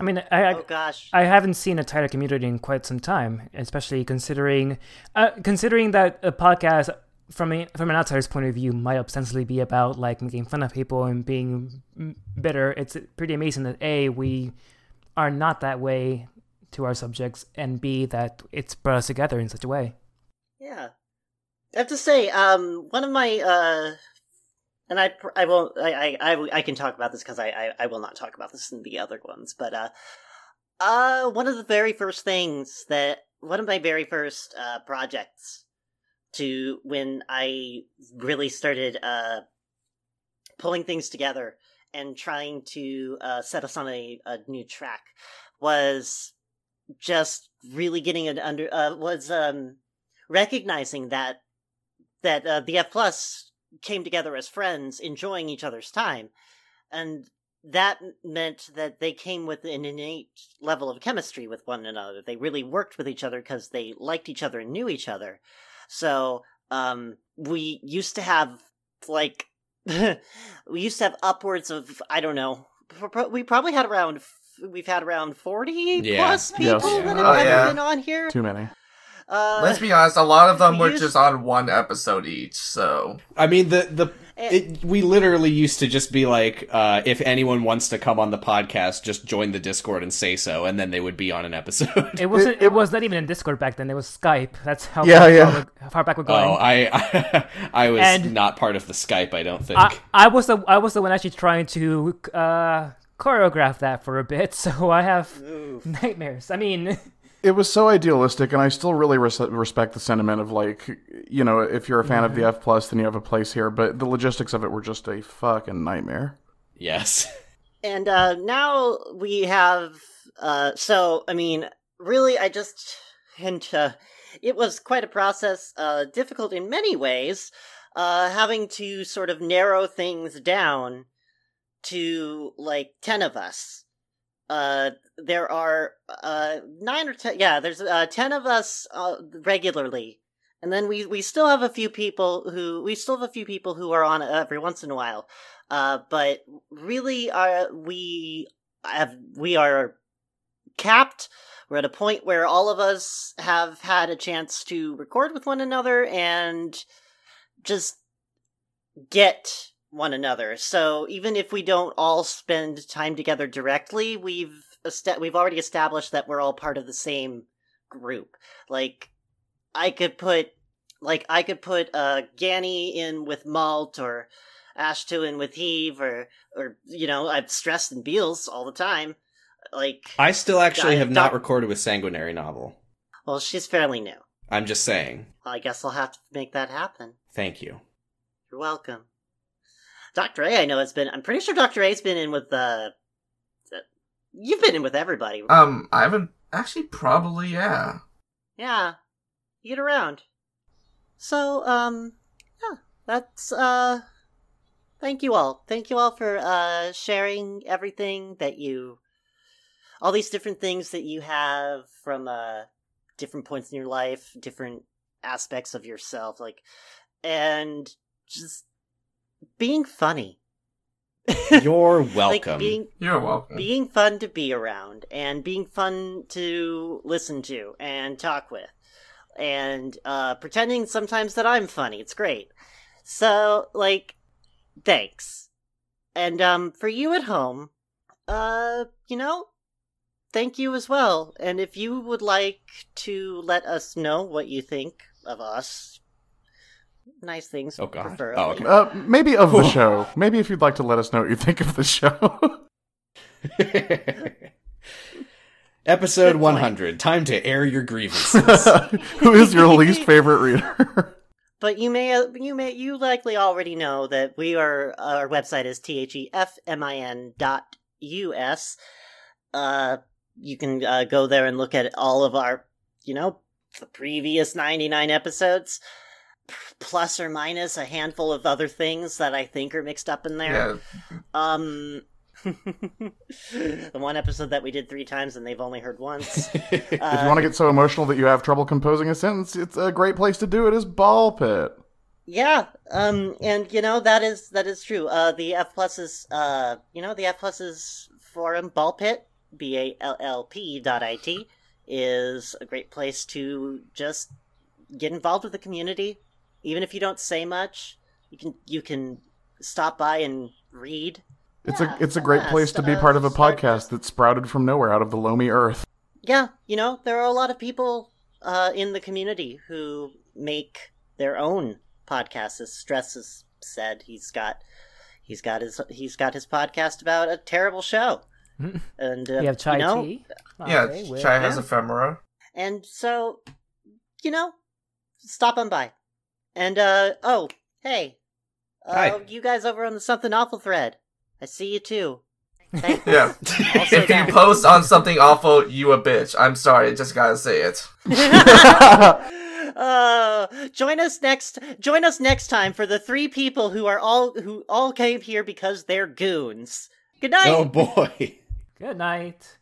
I mean, I, I oh gosh. I haven't seen a tighter community in quite some time, especially considering uh, considering that a podcast from a, from an outsider's point of view might ostensibly be about like making fun of people and being bitter. It's pretty amazing that a we are not that way to our subjects, and b that it's brought us together in such a way. Yeah. I have to say, um, one of my, uh, and I, I won't, I, I, I, I can talk about this because I, I, I will not talk about this in the other ones, but, uh, uh, one of the very first things that, one of my very first, uh, projects to when I really started, uh, pulling things together and trying to, uh, set us on a, a new track was just really getting it under, uh, was, um, recognizing that that uh, the F plus came together as friends, enjoying each other's time, and that meant that they came with an innate level of chemistry with one another. They really worked with each other because they liked each other and knew each other. So um, we used to have like we used to have upwards of I don't know. We probably had around we've had around forty Yeah. plus people Yes. that have Oh, ever yeah. been on here. Too many. Uh, Let's be honest, a lot of them we were used- just on one episode each, so I mean, the the Eh. it, we literally used to just be like, uh, if anyone wants to come on the podcast, just join the Discord and say so, and then they would be on an episode. It wasn't. It, it- was not even in Discord back then. It was Skype. That's how Yeah, far, yeah. how far back we're going. oh, I I was And- not part of the Skype. I don't think. I, I was the I was the one actually trying to uh, choreograph that for a bit, so I have nightmares. I mean, It was so idealistic, and I still really res- respect the sentiment of like, you know, if you're a fan of the F plus, then you have a place here. But the logistics of it were just a fucking nightmare. yes. and uh now we have uh so i mean really i just and uh it was quite a process uh difficult in many ways uh having to sort of narrow things down to like 10 of us uh there are uh 9 or 10 yeah there's uh 10 of us uh, regularly and then we we still have a few people who we still have a few people who are on every once in a while uh, but really, uh, we have we are capped. We're at a point where all of us have had a chance to record with one another and just get one another. So even if we don't all spend time together directly, we've esta- we've already established that we're all part of the same group. Like I could put like I could put uh Ganny in with Malt or Ashtu in with Heave or or you know, I've stressed and Beals all the time. Like I still actually I- have not Doc- recorded with Sanguinary Novel. well, she's fairly new. I'm just saying. I guess I'll have to make that happen. Thank you. You're welcome. Dr. A, I know has been. I'm pretty sure Dr. A's been in with uh, uh You've been in with everybody. um, I haven't actually probably yeah. yeah, you get around. So, um, yeah, that's uh, thank you all. Thank you all for uh, sharing everything that you, all these different things that you have from uh, different points in your life, different aspects of yourself, like, and just being funny. You're like welcome. being You're welcome. being fun to be around and being fun to listen to and talk with and uh pretending sometimes that I'm funny. It's great. So like thanks. And um for you at home, uh you know, thank you as well. And if you would like to let us know what you think of us, nice things Oh, God. preferably. Oh, okay. Uh, maybe of the show. Maybe if you'd like to let us know what you think of the show. Episode 100. Time to air your grievances. Who is your least favorite reader? But you may, you may, you likely already know that we are. Our website is thefmin dot us. Uh, you can uh, go there and look at all of our, you know, the previous ninety nine episodes, p- plus or minus a handful of other things that I think are mixed up in there. Yeah, Um. the one episode that we did three times and they've only heard once. if you Uh, want to get so emotional that you have trouble composing a sentence, it's a great place to do it. Is Ball Pit. Yeah, um, and you know that is that is true. Uh, the F pluses, uh, you know, the F pluses forum, Ball Pit, B A L L P dot I T, is a great place to just get involved with the community. Even if you don't say much, you can you can stop by and read. It's Yeah, a it's a great yeah, place to be part of a podcast that sprouted from nowhere out of the loamy earth. Yeah, you know, there are a lot of people uh, in the community who make their own podcasts. As Stress has said, he's got he's got his he's got his podcast about a terrible show, and uh, we have chai you know, tea. yeah. Okay, Chai has yeah. ephemera. and so you know, stop on by, and uh oh hey, uh, Hi. you guys over on the something awful thread, I see you too. Thanks. Yeah. Also if you post on something awful, you a bitch. I'm sorry, just gotta say it. uh, join us next. Join us next time for the three people who are all who all came here because they're goons. Good night. oh boy. Good night.